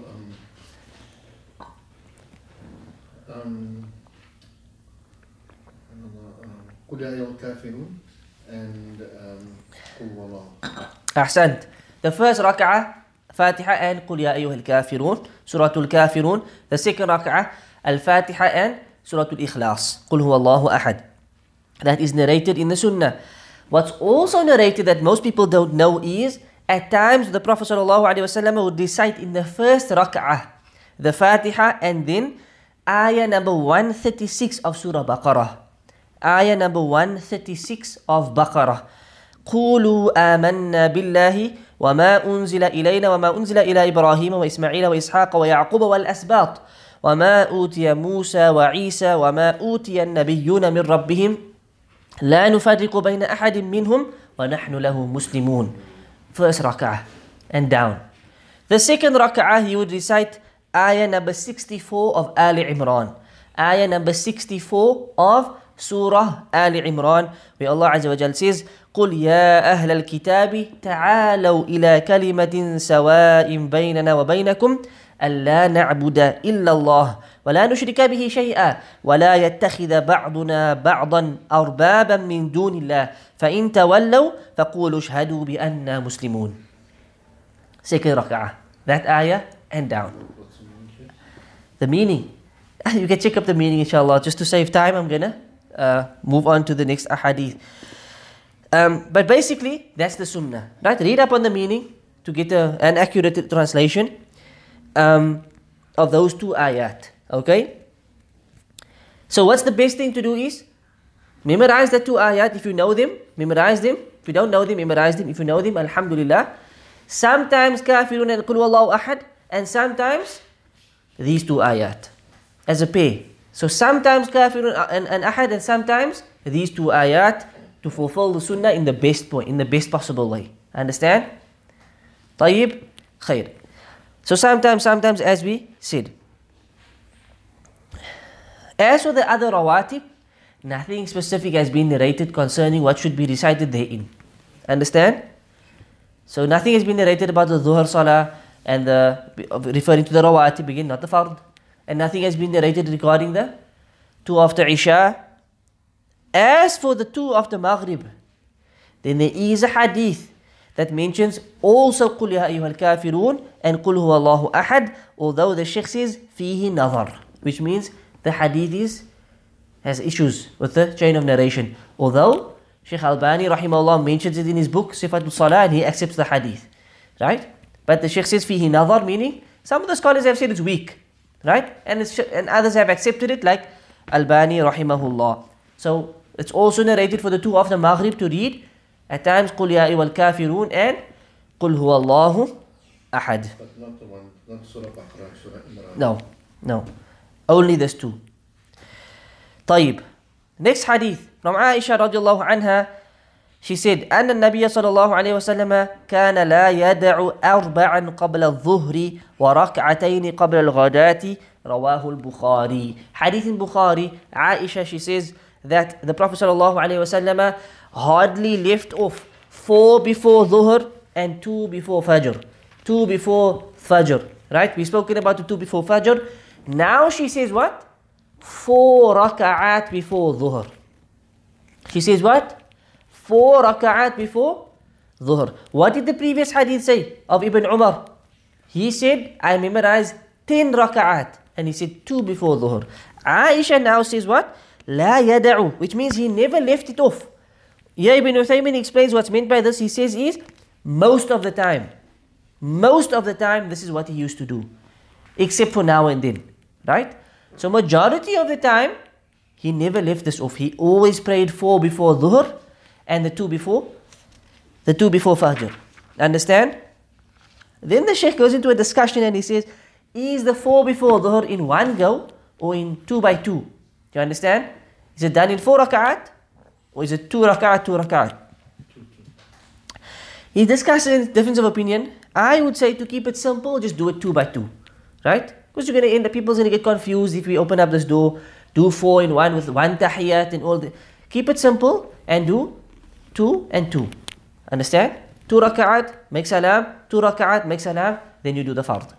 um, um, and um, أحسنت. The first rak'ah, Fatiha and قل يا أيها الكافرون, Surah Al-Kafirun. The second rak'ah, Al-Fatiha and Surah Al-Ikhlas, قل هو الله أحد. That is narrated in the Sunnah. What's also narrated that most people don't know is at times the Prophet ﷺ would recite in the first rak'ah the Fatiha and then ayah number 136 of Surah Baqarah. Ayah number 136 of Baqarah. قولوا آمنا بالله وما أنزل إلينا وما أنزل إلى إبراهيم وإسماعيل وإسحاق ويعقوب والأسباط وما أوتي موسى وعيسى وما أوتي النبيون من ربهم لا نفرق بين أحد منهم ونحن له مسلمون First rak'ah and down. The second rak'ah he would recite ayah number 64 of Ali Imran. Ayah number 64 of Surah Ali Imran where Allah Azza wa Jal says قل يا أهل الكتاب تعالوا إلى كلمة سواء بيننا وبينكم ألا نعبد إلا الله ولا نشرك به شيئا ولا يتخذ بعضنا بعضا أربابا من دون الله فإن تولوا فقولوا اشهدوا بأننا مسلمون Second rak'ah. That ayah and down. The meaning. [LAUGHS] You can check up the meaning inshallah. Just to save time, I'm gonna uh, move on to the next ahadith. Um, but basically, that's the sunnah. Right? Read up on the meaning to get a, an accurate translation um, of those two ayat. Okay? So, what's the best thing to do is memorize the two ayat if you know them, memorize them. If you don't know them, memorize them. If you know them, alhamdulillah. Sometimes kafirun and qul wallahu ahad, and sometimes these two ayat as a pair. So sometimes kafirun uh, and, and ahad and sometimes these two ayat to fulfill the sunnah in the best point, in the best possible way. Understand? Tayyib, khair. So sometimes, sometimes as we said. As for the other rawatib, nothing specific has been narrated concerning what should be recited therein. Understand? So nothing has been narrated about the dhuhr salah and the, referring to the rawatib again, not the fard And nothing has been narrated regarding the two after Isha. As for the two after Maghrib, then there is a hadith that mentions also قُلْ يَا أَيُّهَا الْكَافِرُونَ and قُلْ هُوَ اللَّهُ أَحَدٌ although the Sheikh says فِيهِ نَظَر which means the hadith is, has issues with the chain of narration. Although Sheikh Albani rahimahullah mentions it in his book Sifatul Salah and he accepts the hadith. Right? But the Sheikh says fihi nazar meaning some of the scholars have said it's weak. Right? And, and others have accepted it like Albani rahimahullah. So it's also narrated for the two of the Maghrib to read at times قُلْ يَا أَيُّهَا الْكَافِرُونَ and قُلْ هُوَ اللَّهُ أَحَدٌ But not the one, not Surah Baqarah, Surah Imran. No, no. Only these two. طيب. Next hadith from Aisha رضي الله عنها She said أن النبي صلى الله عليه وسلم كان لا يدع أربعا قبل الظهر وركعتين قبل الغداة رواه البخاري in Bukhari Aisha she says that the Prophet صلى الله عليه وسلم hardly left off four before Dhuhr and two before Fajr two before Fajr right we spoken about the two before Fajr now she says what four raka'at before Dhuhr she says what four raka'at before Dhuhr. What did the previous hadith say of Ibn Umar? He said, I memorized 10 raka'at. And he said two before Dhuhr. Aisha now says what? La yada'u, which means he never left it off. Yeah, Ibn Uthaymin explains what's meant by this. He says is, most of the time. Most of the time, this is what he used to do. Except for now and then. Right? So majority of the time, he never left this off. He always prayed four before Dhuhr and the two before the two before Fajr. Understand? Then the Sheikh goes into a discussion and he says, is the four before Dhuhr in one go or in two by two? Do you understand? Is it done in four rak'at or is it two rak'at, two rak'at? He discusses difference of opinion. I would say to keep it simple, just do it two by two. Right? Because you're going to end up, people's going to get confused if we open up this door, do four in one with one tahiyat and all the. Keep it simple and do two and two. Understand? Two rak'at, make salam, two rak'at, make salam, then you do the fard.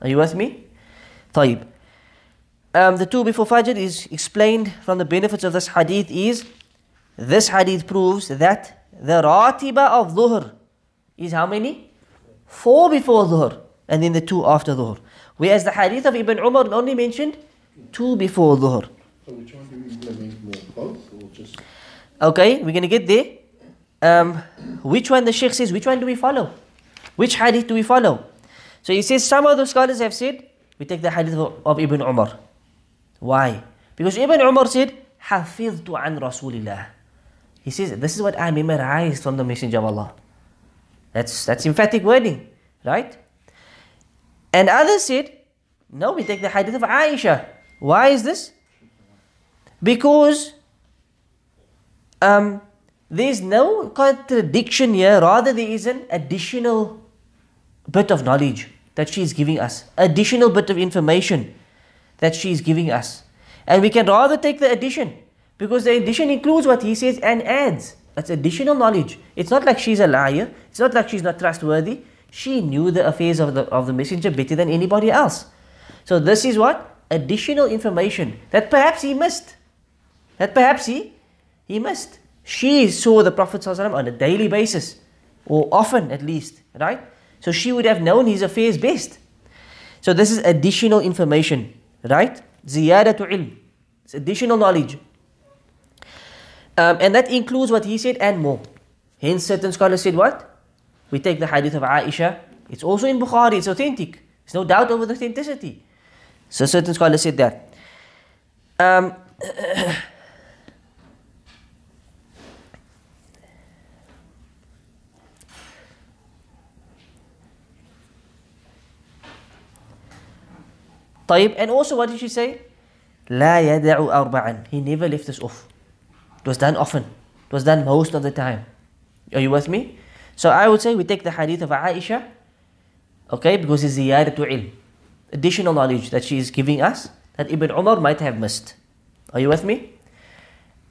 Are you with me? طيب. Um, the two before Fajr is explained from the benefits of this hadith is this hadith proves that the ratiba of dhuhr is how many? Four before Dhuhr, and then the two after Dhuhr. Whereas the hadith of Ibn Umar only mentioned two before Dhuhr. So which one do we implement more? Both or just Okay, we're going to get there. Um, which one the Sheikh says, which one do we follow? Which hadith do we follow? So he says, some of the scholars have said, we take the hadith of, of Ibn Umar. Why? Because Ibn Umar said, حفظت عن رسول الله. He says, this is what I memorized from the Messenger of Allah. That's, that's emphatic wording, right? And others said, no, we take the hadith of Aisha. Why is this? Because um, there's no contradiction here, rather, there is an additional bit of knowledge that she is giving us, additional bit of information that she is giving us. And we can rather take the addition because the addition includes what he says and adds. That's additional knowledge. It's not like she's a liar, it's not like she's not trustworthy. She knew the affairs of the, of the messenger better than anybody else. So, this is what? Additional information that perhaps he missed. That perhaps he, he missed. She saw the Prophet ﷺ on a daily basis, or often at least, right? So she would have known his affairs best. So this is additional information, right? Ziyadatu ilm. It's additional knowledge. Um, and that includes what he said and more. Hence, certain scholars said what? We take the hadith of Aisha. It's also in Bukhari. It's authentic. There's no doubt over the authenticity. So certain scholars said that. Um, [CLEARS THROAT] طيب and also what did she say لا يدع أربعا he never left us off it was done often it was done most of the time are you with me so I would say we take the hadith of Aisha okay because it's زيادة علم additional knowledge that she is giving us that Ibn Umar might have missed are you with me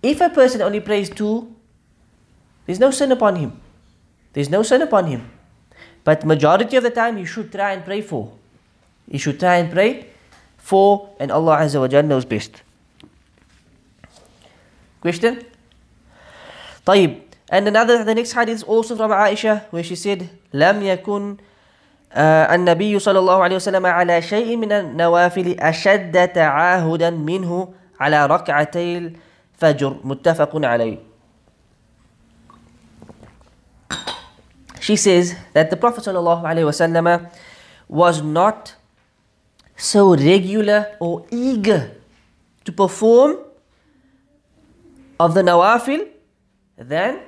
if a person only prays two there's no sin upon him there's no sin upon him but majority of the time he should try and pray four he should try and pray four, and Allah Azza wa Jal knows best. Question? طيب and another the next hadith is also from Aisha where she said لم يكن uh, النبي صلى الله عليه وسلم على شيء من النوافل أشد تعاهدا منه على ركعتي الفجر متفق عليه She says that the Prophet صلى الله عليه وسلم was not so regular or eager to perform of the nawafil than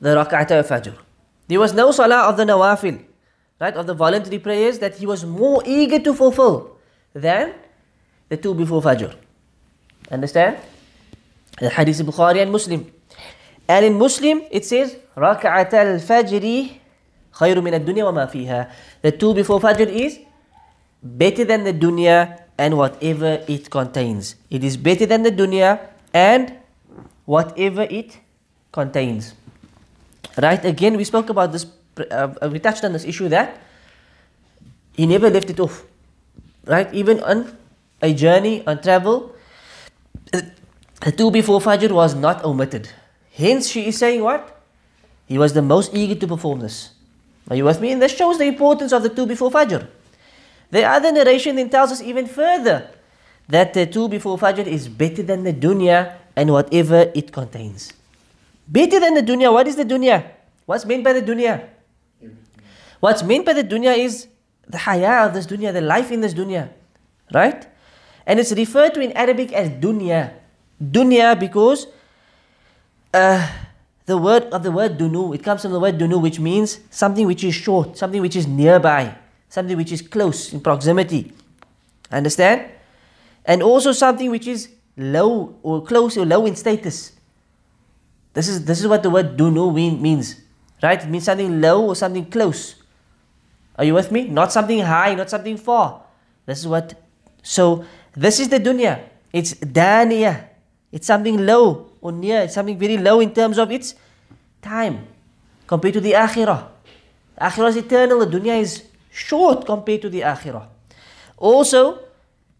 the rak'at al-fajr. There was no salah of the nawafil, right, of the voluntary prayers that he was more eager to fulfill than the two before fajr. Understand? The hadith of Bukhari and Muslim. And in Muslim it says rak'at al-fajr خير من الدنيا وما فيها. The two before fajr is better than the dunya and whatever it contains. It is better than the dunya and whatever it contains. Right? Again, we spoke about this, uh, we touched on this issue that he never left it off. Right? Even on a journey, on travel, the two before Fajr was not omitted. Hence, she is saying what? He was the most eager to perform this. Are you with me? And this shows the importance of the two before Fajr. The other narration then tells us even further that the two before Fajr is better than the dunya and whatever it contains. Better than the dunya. What is the dunya? What's meant by the dunya? What's meant by the dunya is the haya of this dunya, the life in this dunya. Right? And it's referred to in Arabic as dunya. Dunya because uh, the word of the word dunu, it comes from the word dunu, which means something which is short, something which is nearby something which is close in proximity. Understand? And also something which is low or close or low in status. This is this is what the word dunu mean, means. Right? It means something low or something close. Are you with me? Not something high, not something far. This is what so this is the dunya. It's daniya. It's something low or near. It's something very low in terms of its time compared to the akhirah. The akhirah is eternal, the dunya is short compared to the akhirah. Also,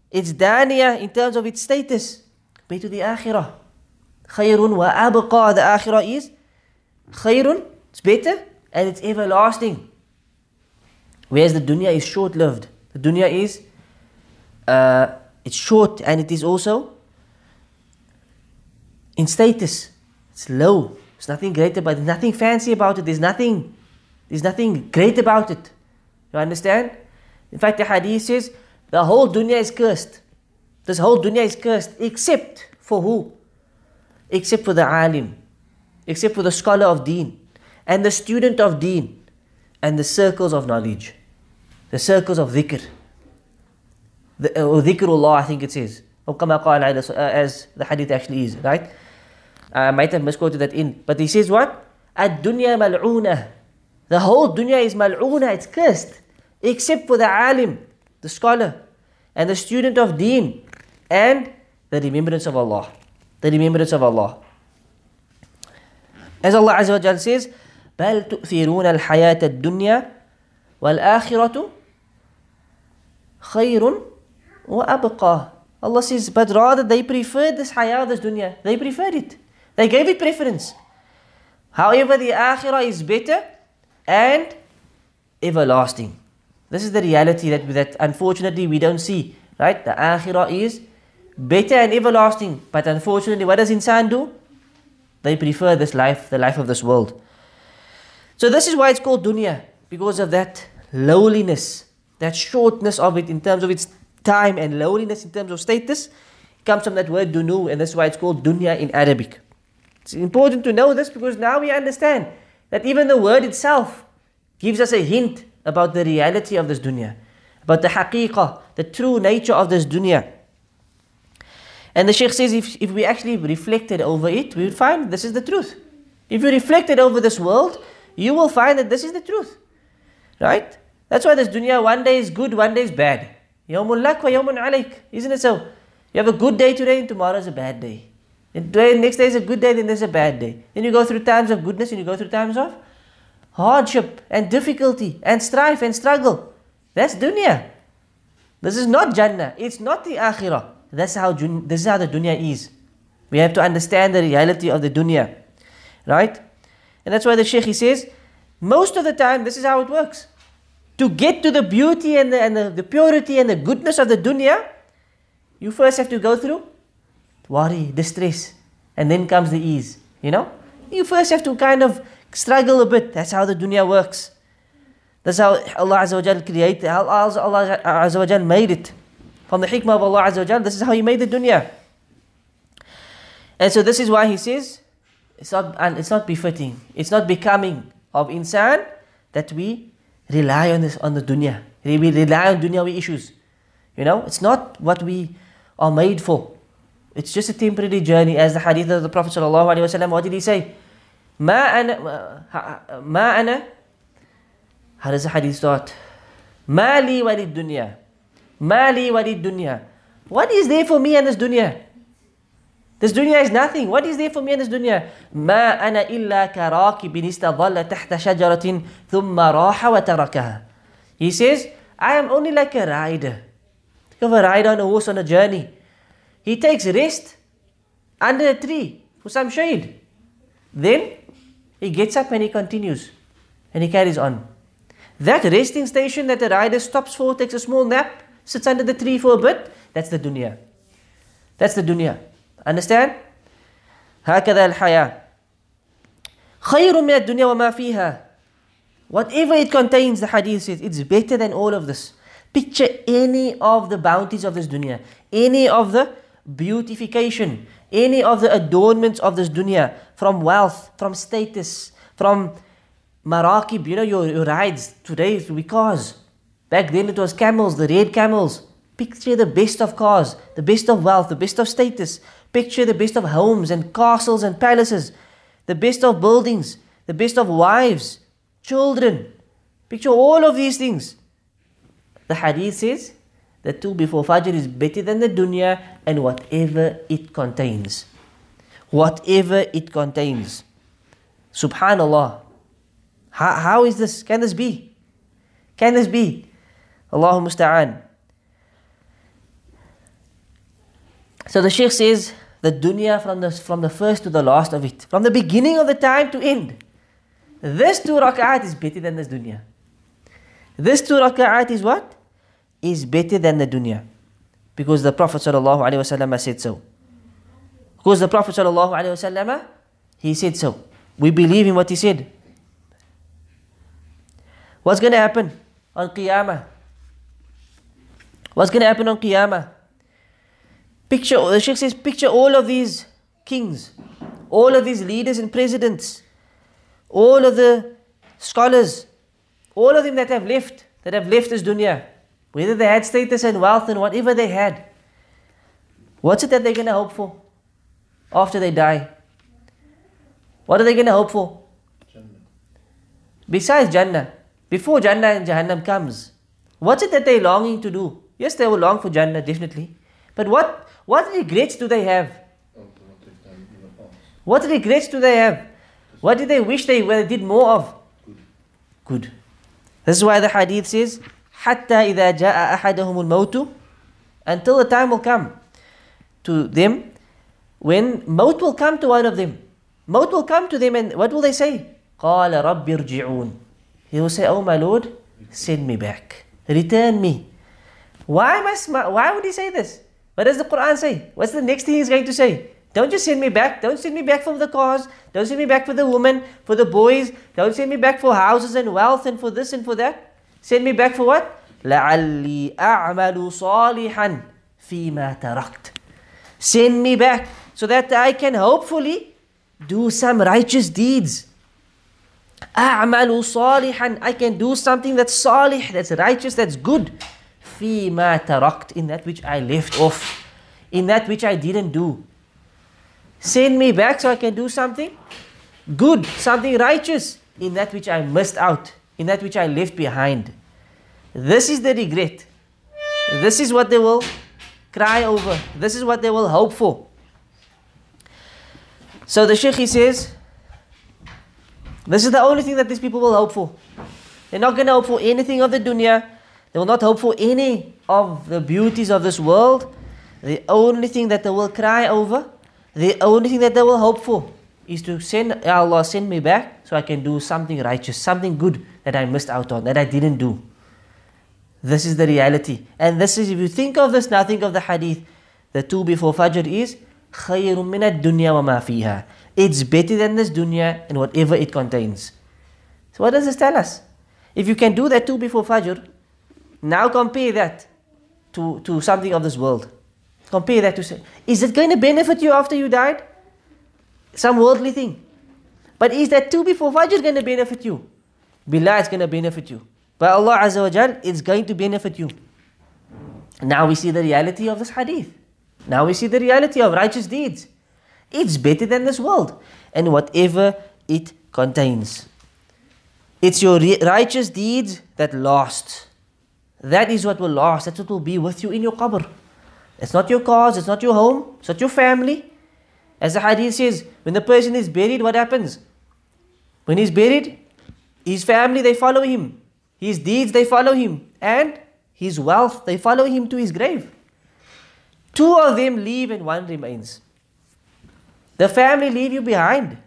it's daniya in terms of its status compared to the akhirah. Khayrun wa abqa, the akhirah is khayrun, it's better, and it's everlasting. Whereas the dunya is short lived. The dunya is uh, it's short and it is also in status. It's low. There's nothing great about it. There's nothing fancy about it. There's nothing there's nothing great about it. You understand? In fact, the hadith says the whole dunya is cursed. This whole dunya is cursed except for who? Except for the alim, except for the scholar of deen, and the student of deen, and the circles of knowledge, the circles of dhikr. The, uh, or dhikrullah, I think it says. Uh, as the hadith actually is, right? I might have misquoted that in. But he says what? Ad-dunya. The whole dunya is mal'una, it's cursed. Except for the alim, the scholar, and the student of deen, and the remembrance of Allah. The remembrance of Allah. As Allah Azza wa Jal says, بل تؤثرون الحياة الدنيا والآخرة خير وأبقى Allah says, but rather they preferred this hayah, this dunya. They preferred it. They gave it preference. However, the akhirah is better and everlasting. This is the reality that, that unfortunately we don't see. Right? The akhirah is better and everlasting. But unfortunately, what does insan do? They prefer this life, the life of this world. So this is why it's called dunya, because of that lowliness, that shortness of it in terms of its time and lowliness in terms of status. Comes from that word dunu, and that's why it's called dunya in Arabic. It's important to know this because now we understand that even the word itself gives us a hint about the reality of this dunya, about the haqiqah, the true nature of this dunya. And the Shaykh says if, if we actually reflected over it, we would find this is the truth. If you reflected over this world, you will find that this is the truth. Right? That's why this dunya one day is good, one day is bad. Yawmun lak wa yawmun alayk. Isn't it so? You have a good day today and tomorrow is a bad day. And next day is a good day, then there's a bad day. Then you go through times of goodness and you go through times of hardship and difficulty and strife and struggle. That's dunya. This is not Jannah. It's not the Akhirah. That's how this is how the dunya is. We have to understand the reality of the dunya. Right? And that's why the Sheikh he says, most of the time this is how it works. To get to the beauty and the, and the, the purity and the goodness of the dunya, you first have to go through worry, distress, and then comes the ease. You know? You first have to kind of struggle a bit. That's how the dunya works. That's how Allah Azza wa created, how Allah Azza wa made it. From the hikmah of Allah Azza wa this is how He made the dunya. And so this is why He says, it's not, and it's not befitting, it's not becoming of insan that we rely on this on the dunya. We rely on dunyawi issues. You know, it's not what we are made for. It's just a temporary journey, as the hadith of the Prophet ﷺ, what did he say? ما أنا ما أنا How does the hadith start? ما لي وللدنيا ما لي وللدنيا What is there for me in this dunya? This dunya is nothing. What is there for me in this dunya? ما أنا إلا كراكب استظل تحت شجرة ثم راح وتركها. He says, I am only like a rider. Think of a rider on a horse on a journey. He takes rest under a tree for some shade. Then he gets up and he continues and he carries on. That resting station that the rider stops for, takes a small nap, sits under the tree for a bit, that's the dunya. That's the dunya. Understand? هكذا الحياة خير من الدنيا وما فيها Whatever it contains, the hadith says, it's better than all of this. Picture any of the bounties of this dunya, any of the beautification, any of the adornments of this dunya, from wealth, from status, from marakib, you know, your, your rides. Today be cars. Back then it was camels, the red camels. Picture the best of cars, the best of wealth, the best of status. Picture the best of homes and castles and palaces, the best of buildings, the best of wives, children. Picture all of these things. The hadith says, the two before Fajr is better than the dunya and whatever it contains. Whatever it contains. Subhanallah. How, how is this? Can this be? Can this be? Allahu musta'an. So the Shaykh says the dunya from the, from the first to the last of it, from the beginning of the time to end. This two rak'at is better than this dunya. This two rak'at is what? Is better than the dunya. Because the Prophet ﷺ said so. Because the Prophet ﷺ, he said so. We believe in what he said. What's going to happen on Qiyamah? What's going to happen on Qiyamah? Picture, the Sheikh says, picture all of these kings, all of these leaders and presidents, all of the scholars, all of them that have left, that have left this dunya, whether they had status and wealth and whatever they had. What's it that they're going to hope for after they die? What are they going to hope for? Jannah. Besides Jannah, before Jannah and Jahannam comes, what's it that they're longing to do? Yes, they will long for Jannah, definitely. But what, what regrets do they have? What regrets do they have? What did they wish they well, did more of? Good. This is why the hadith says, حتى إذا جاء أحدهم الموت until the time will come to them when maut will come to one of them. Maut will come to them and what will they say? قال رب ارجعون. He will say, Oh my Lord, send me back. Return me. Why must why would he say this? What does the Quran say? What's the next thing he's going to say? Don't just send me back. Don't send me back for the cause. Don't send me back for the woman, for the boys. Don't send me back for houses and wealth and for this and for that. Send me back for what? لعلي أعمل صالحا فيما تركت. Send me back so that I can hopefully do some righteous deeds. أعمل صالحا. I can do something that's salih, that's righteous, that's good. فيما تركت. In that which I left off. In that which I didn't do. Send me back so I can do something good, something righteous in that which I missed out, in that which I left behind. This is the regret. This is what they will cry over. This is what they will hope for. So the Sheikh he says, this is the only thing that these people will hope for. They're not going to hope for anything of the dunya. They will not hope for any of the beauties of this world. The only thing that they will cry over the only thing that they will hope for is to send Allah send me back so I can do something righteous, something good that I missed out on, that I didn't do. This is the reality. And this is if you think of this, now think of the hadith. The two before Fajr is خير من الدنيا وما فيها. It's better than this dunya and whatever it contains. So what does this tell us? If you can do that two before Fajr, now compare that to, to something of this world. Compare that to say, is it going to benefit you after you died? Some worldly thing. But is that two before Fajr going to benefit you? Billah is going to benefit you. By Allah Azza wa Jal, it's going to benefit you. Now we see the reality of this hadith. Now we see the reality of righteous deeds. It's better than this world and whatever it contains. It's your righteous deeds that last. That is what will last. That's what will be with you in your qabr. It's not your cause, it's not your home, it's not your family. As the hadith says, when the person is buried, what happens? When he's buried, his family, they follow him. His deeds, they follow him. And his wealth, they follow him to his grave. Two of them leave and one remains. The family leave you behind.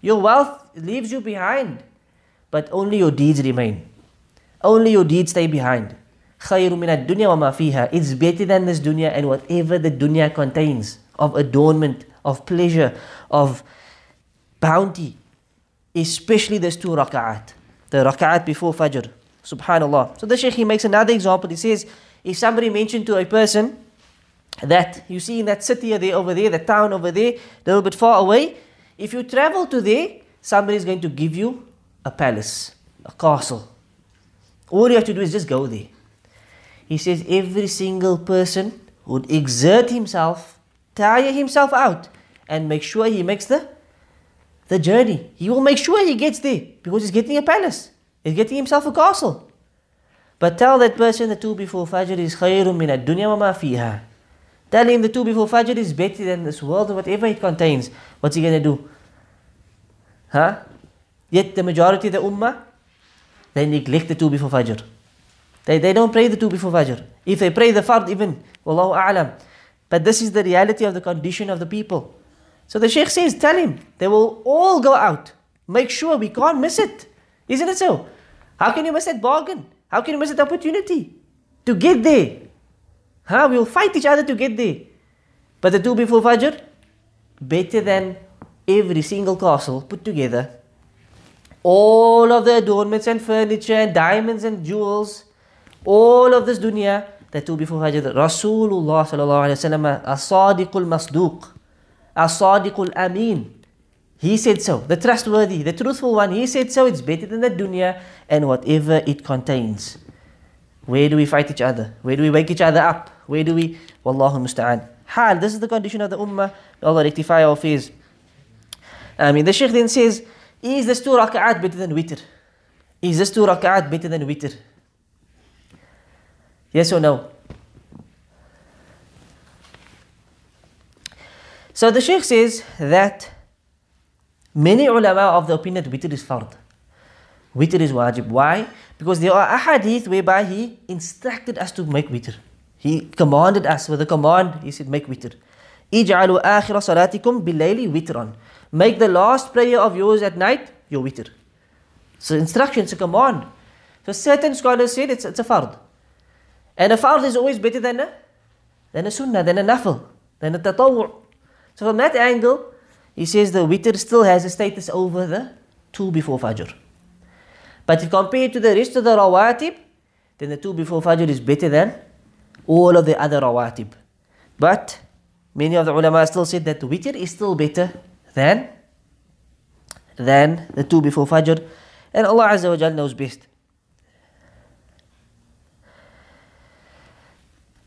Your wealth leaves you behind. But only your deeds remain. Only your deeds stay behind. It's better than this dunya and whatever the dunya contains of adornment, of pleasure, of bounty. Especially those two raka'at. The raka'at before Fajr. Subhanallah. So the Shaykh he makes another example. He says, if somebody mentioned to a person that you see in that city there over there, the town over there, a little bit far away, if you travel to there, somebody is going to give you a palace, a castle. All you have to do is just go there. He says every single person would exert himself, tire himself out, and make sure he makes the, the journey. He will make sure he gets there because he's getting a palace. He's getting himself a castle. But tell that person the two before Fajr is khayrun min ad-dunya wa fiha. Tell him the two before Fajr is better than this world and whatever it contains. What's he going to do? Huh? Yet the majority of the ummah, they neglect the two before Fajr. They, they don't pray the two before Fajr. If they pray the Fard even, Wallahu A'lam. But this is the reality of the condition of the people. So the Sheikh says, tell him, they will all go out. Make sure we can't miss it. Isn't it so? How can you miss that bargain? How can you miss that opportunity to get there? Huh? We will fight each other to get there. But the two before Fajr, better than every single castle put together. All of the adornments and furniture and diamonds and jewels, all of this dunya, the two before Fajr, Rasulullah sallallahu alayhi wa sallam, as-sadiqul masduq, as-sadiqul ameen. He said so, the trustworthy, the truthful one, he said so, it's better than the dunya and whatever it contains. Where do we fight each other? Where do we wake each other up? Where do we? Wallahu musta'an. Hal, this is the condition of the ummah. Allah rectify our fears. I mean, the Shaykh then says, is this two rak'at better than witr? Is this two rak'at better than witr? Yes or no? So the Sheikh says that many ulama of the opinion that witr is fard. Witr is wajib. Why? Because there are ahadith whereby he instructed us to make witr. He commanded us with a command, he said, make witr. Ij'alu akhira salatikum bilayli witran. Make the last prayer of yours at night your witr. So instruction, it's a command. So certain scholars said it's, it's a fard. And a fard is always better than a, than a sunnah, than a nafil, than a tatawwu'. So from that angle, he says the witr still has a status over the two before fajr. But if compared to the rest of the rawatib, then the two before fajr is better than all of the other rawatib. But many of the ulama still said that the witr is still better than than the two before fajr. And Allah Azza wa knows best.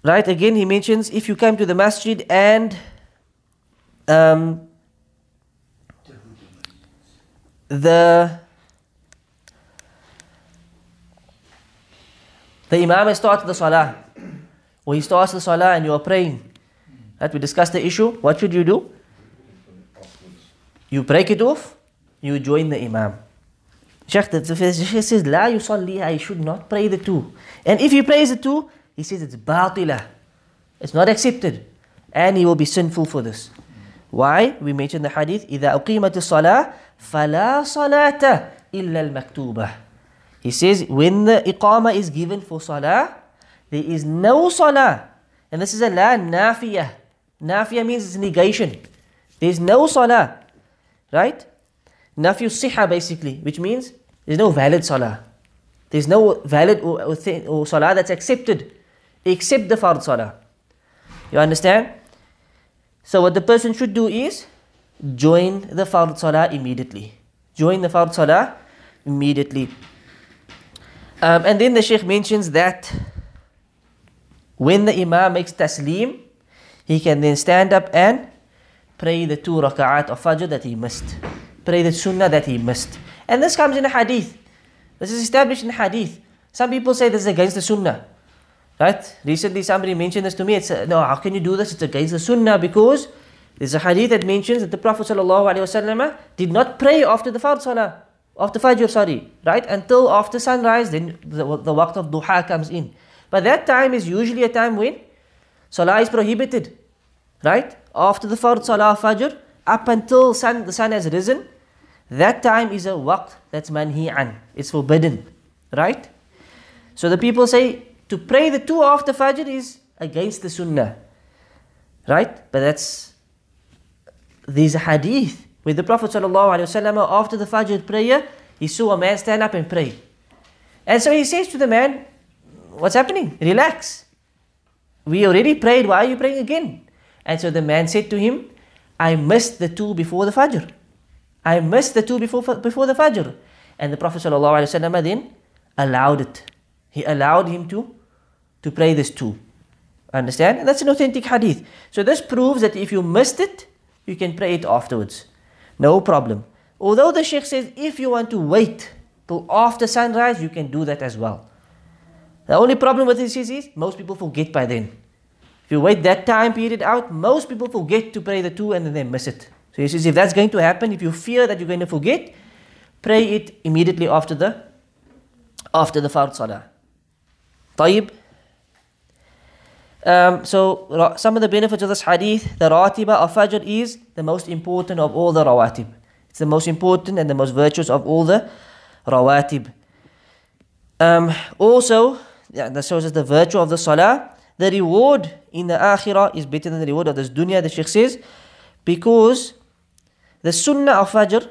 Right, again he mentions if you come to the masjid and um, the the imam has started the salah. Or he starts the salah and you are praying right we discussed the issue what should you do? You break it off you join the imam. Sheikh, says la yusalli I should not pray the two. And if he prays the two he says it's batila it's not accepted. And he will be sinful for this why we mentioned the hadith إذا أقيمت الصلاة فلا صلاة إلا المكتوبة he says when the iqama is given for salah there is no salah and this is a la nafiyah nafiyah means it's negation there's no salah right nafiyu siha basically which means there's no valid salah there's no valid or, or, th- or salah that's accepted except the fard salah you understand So what the person should do is join the fard salah immediately. Join the fard salah immediately. Um, and then the Sheikh mentions that when the Imam makes taslim, he can then stand up and pray the two raka'at of Fajr that he missed. Pray the sunnah that he missed. And this comes in a hadith. This is established in hadith. Some people say this is against the sunnah. Right? Recently somebody mentioned this to me. It's, no, how can you do this? It's against the sunnah because there's a hadith that mentions that the Prophet ﷺ did not pray after the Fard Salah, after Fajr, sorry, right? Until after sunrise, then the, the waqt of duha comes in. But that time is usually a time when Salah is prohibited, right? After the Fard Salah Fajr, up until sun, the sun has risen, that time is a waqt that's manhi'an. It's forbidden, right? So the people say to pray the two after Fajr is against the Sunnah. Right? But that's there's a hadith where the Prophet ﷺ, after the Fajr prayer, he saw a man stand up and pray. And so he says to the man, What's happening? Relax. We already prayed, why are you praying again? And so the man said to him, I missed the two before the Fajr. I missed the two before, before the Fajr. And the Prophet ﷺ then allowed it. He allowed him to, to pray this two. Understand? And that's an authentic hadith. So this proves that if you missed it, you can pray it afterwards. No problem. Although the Sheikh says if you want to wait till after sunrise, you can do that as well. The only problem with this is, is most people forget by then. If you wait that time period out, most people forget to pray the two and then they miss it. So he says if that's going to happen, if you fear that you're going to forget, pray it immediately after the after the fard salah. طيب. um, so some of the benefits of this hadith, the ratiba of fajr is the most important of all the rawatib. It's the most important and the most virtuous of all the rawatib. Um, also, yeah, that shows us the virtue of the salah. The reward in the akhirah is better than the reward of this dunya, the Sheikh says, because the sunnah of Fajr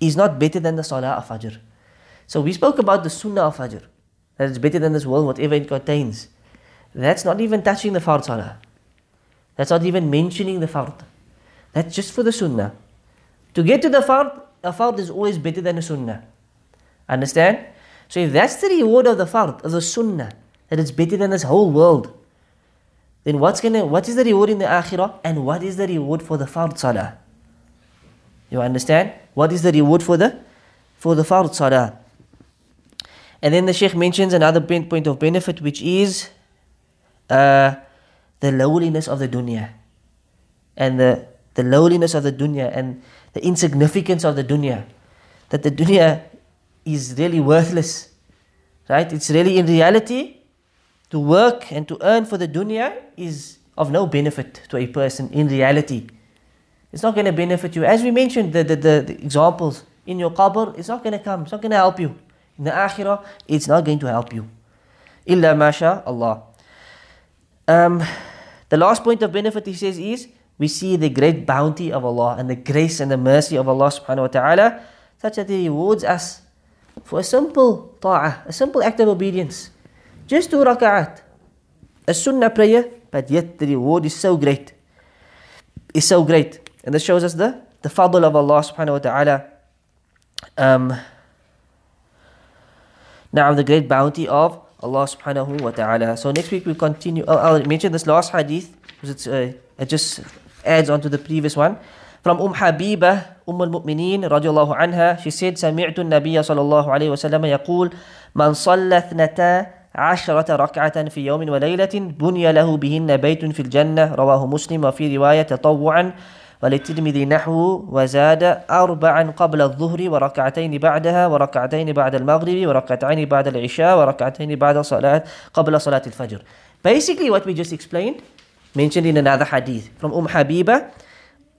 is not better than the salah of Fajr. So we spoke about the sunnah of Fajr, that it's better than this world, whatever it contains. That's not even touching the fard salah. That's not even mentioning the fard. That's just for the sunnah. To get to the fard, a fard is always better than a sunnah. Understand? So if that's the reward of the fard, of the sunnah, that it's better than this whole world, then what's gonna what is the reward in the akhirah and what is the reward for the fard salah? You understand? What is the reward for the for the fard salah? And then the Sheikh mentions another point of benefit which is uh, the lowliness of the dunya and the, the lowliness of the dunya and the insignificance of the dunya. That the dunya is really worthless. Right? It's really in reality to work and to earn for the dunya is of no benefit to a person in reality. It's not going to benefit you. As we mentioned, the, the, the, the examples in your qabr, it's not going to come. It's not going to help you. In the akhirah, it's not going to help you. Illa masha Allah. Um, the last point of benefit he says is we see the great bounty of Allah and the grace and the mercy of Allah subhanahu wa ta'ala such that He rewards us for a simple ta'ah, a simple act of obedience. Just two raka'at. A sunnah prayer, but yet the reward is so great. Is so great. And this shows us the, the fadl of Allah subhanahu wa ta'ala. Um, now the great bounty of Allah subhanahu wa ta'ala. So next week we continue. Oh, I'll mention this last hadith because it's, uh, it just adds on to the previous one. From Umm Habiba, Umm al-Mu'mineen, radiallahu anha, she said, سمعت النبي صلى الله عليه وسلم يقول من صلى اثنتا عشرة ركعة في يوم وليلة بني له بهن بيت في الجنة رواه مسلم وفي رواية تطوعا وللترمذي نحوه وزاد أربعا قبل الظهر وركعتين بعدها وركعتين بعد المغرب وركعتين بعد العشاء وركعتين بعد صلاة قبل صلاة الفجر Basically what we just explained mentioned in another hadith from Umm Habiba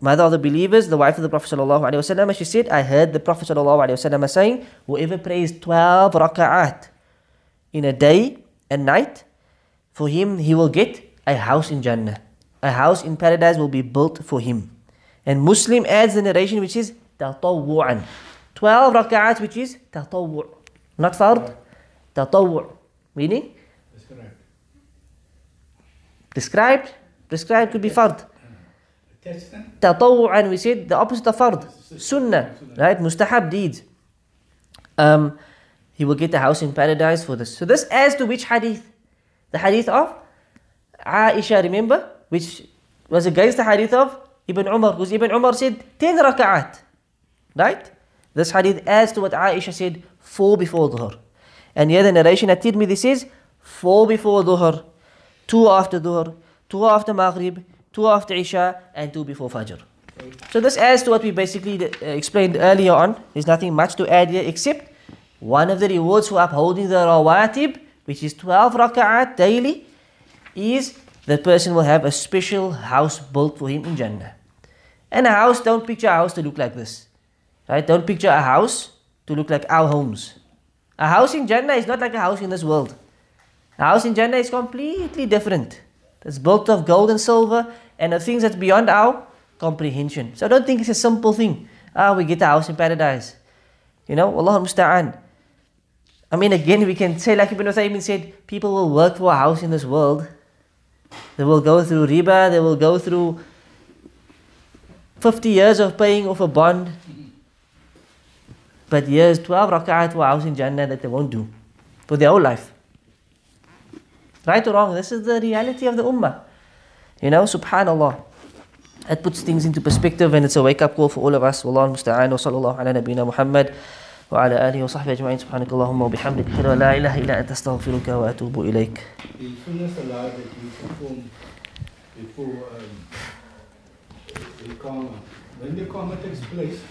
mother of the believers, the wife of the Prophet ﷺ, she said, I heard the Prophet ﷺ saying, whoever prays 12 raka'at in a day and night, for him he will get a house in Jannah. A house in paradise will be built for him. And Muslim adds the narration which is tatawwu'an. 12 raka'at which is tatawwu'. Not fard, tatawwu'. Meaning? Described. Described? Prescribed could be fard. Tatawwu'an we said the opposite of fard. Sunnah. Right? Mustahab deeds. Um, he will get a house in paradise for this. So this adds to which hadith? The hadith of Aisha, remember? Which was against the hadith of Ibn Umar. Because Ibn Umar said 10 raka'at. Right? This hadith adds to what Aisha said, 4 before dhuhr. And here the narration at Tirmidhi says, 4 before dhuhr, 2 after dhuhr, 2 after maghrib, 2 after isha, and 2 before fajr. So this adds to what we basically uh, explained earlier on. There's nothing much to add here except one of the rewards for upholding the rawatib, which is 12 raka'at daily, is the person will have a special house built for him in Jannah. And a house, don't picture a house to look like this. Right? Don't picture a house to look like our homes. A house in Jannah is not like a house in this world. A house in Jannah is completely different. It's built of gold and silver and the things that's beyond our comprehension. So don't think it's a simple thing. Ah, we get a house in paradise. You know, Allah musta'an. I mean, again, we can say, like Ibn Uthaymin said, people will work for a house in this world. They will go through riba, they will go through 50 years of paying off a bond. But years, 12 rak'at for house in Jannah that they won't do for their whole life. Right or wrong, this is the reality of the ummah. You know, subhanallah. It puts things into perspective and it's a wake up call for all of us. Wallahu musta'an wa sallallahu ala nabina Muhammad wa ala alihi wa sahbihi ajma'in. Subhanak Allahumma wa bihamdik. Ashhadu la ilaha illa anta astaghfiruka wa atubu ilayk. The sunnah salah that you perform before um, when the Iqamah takes place,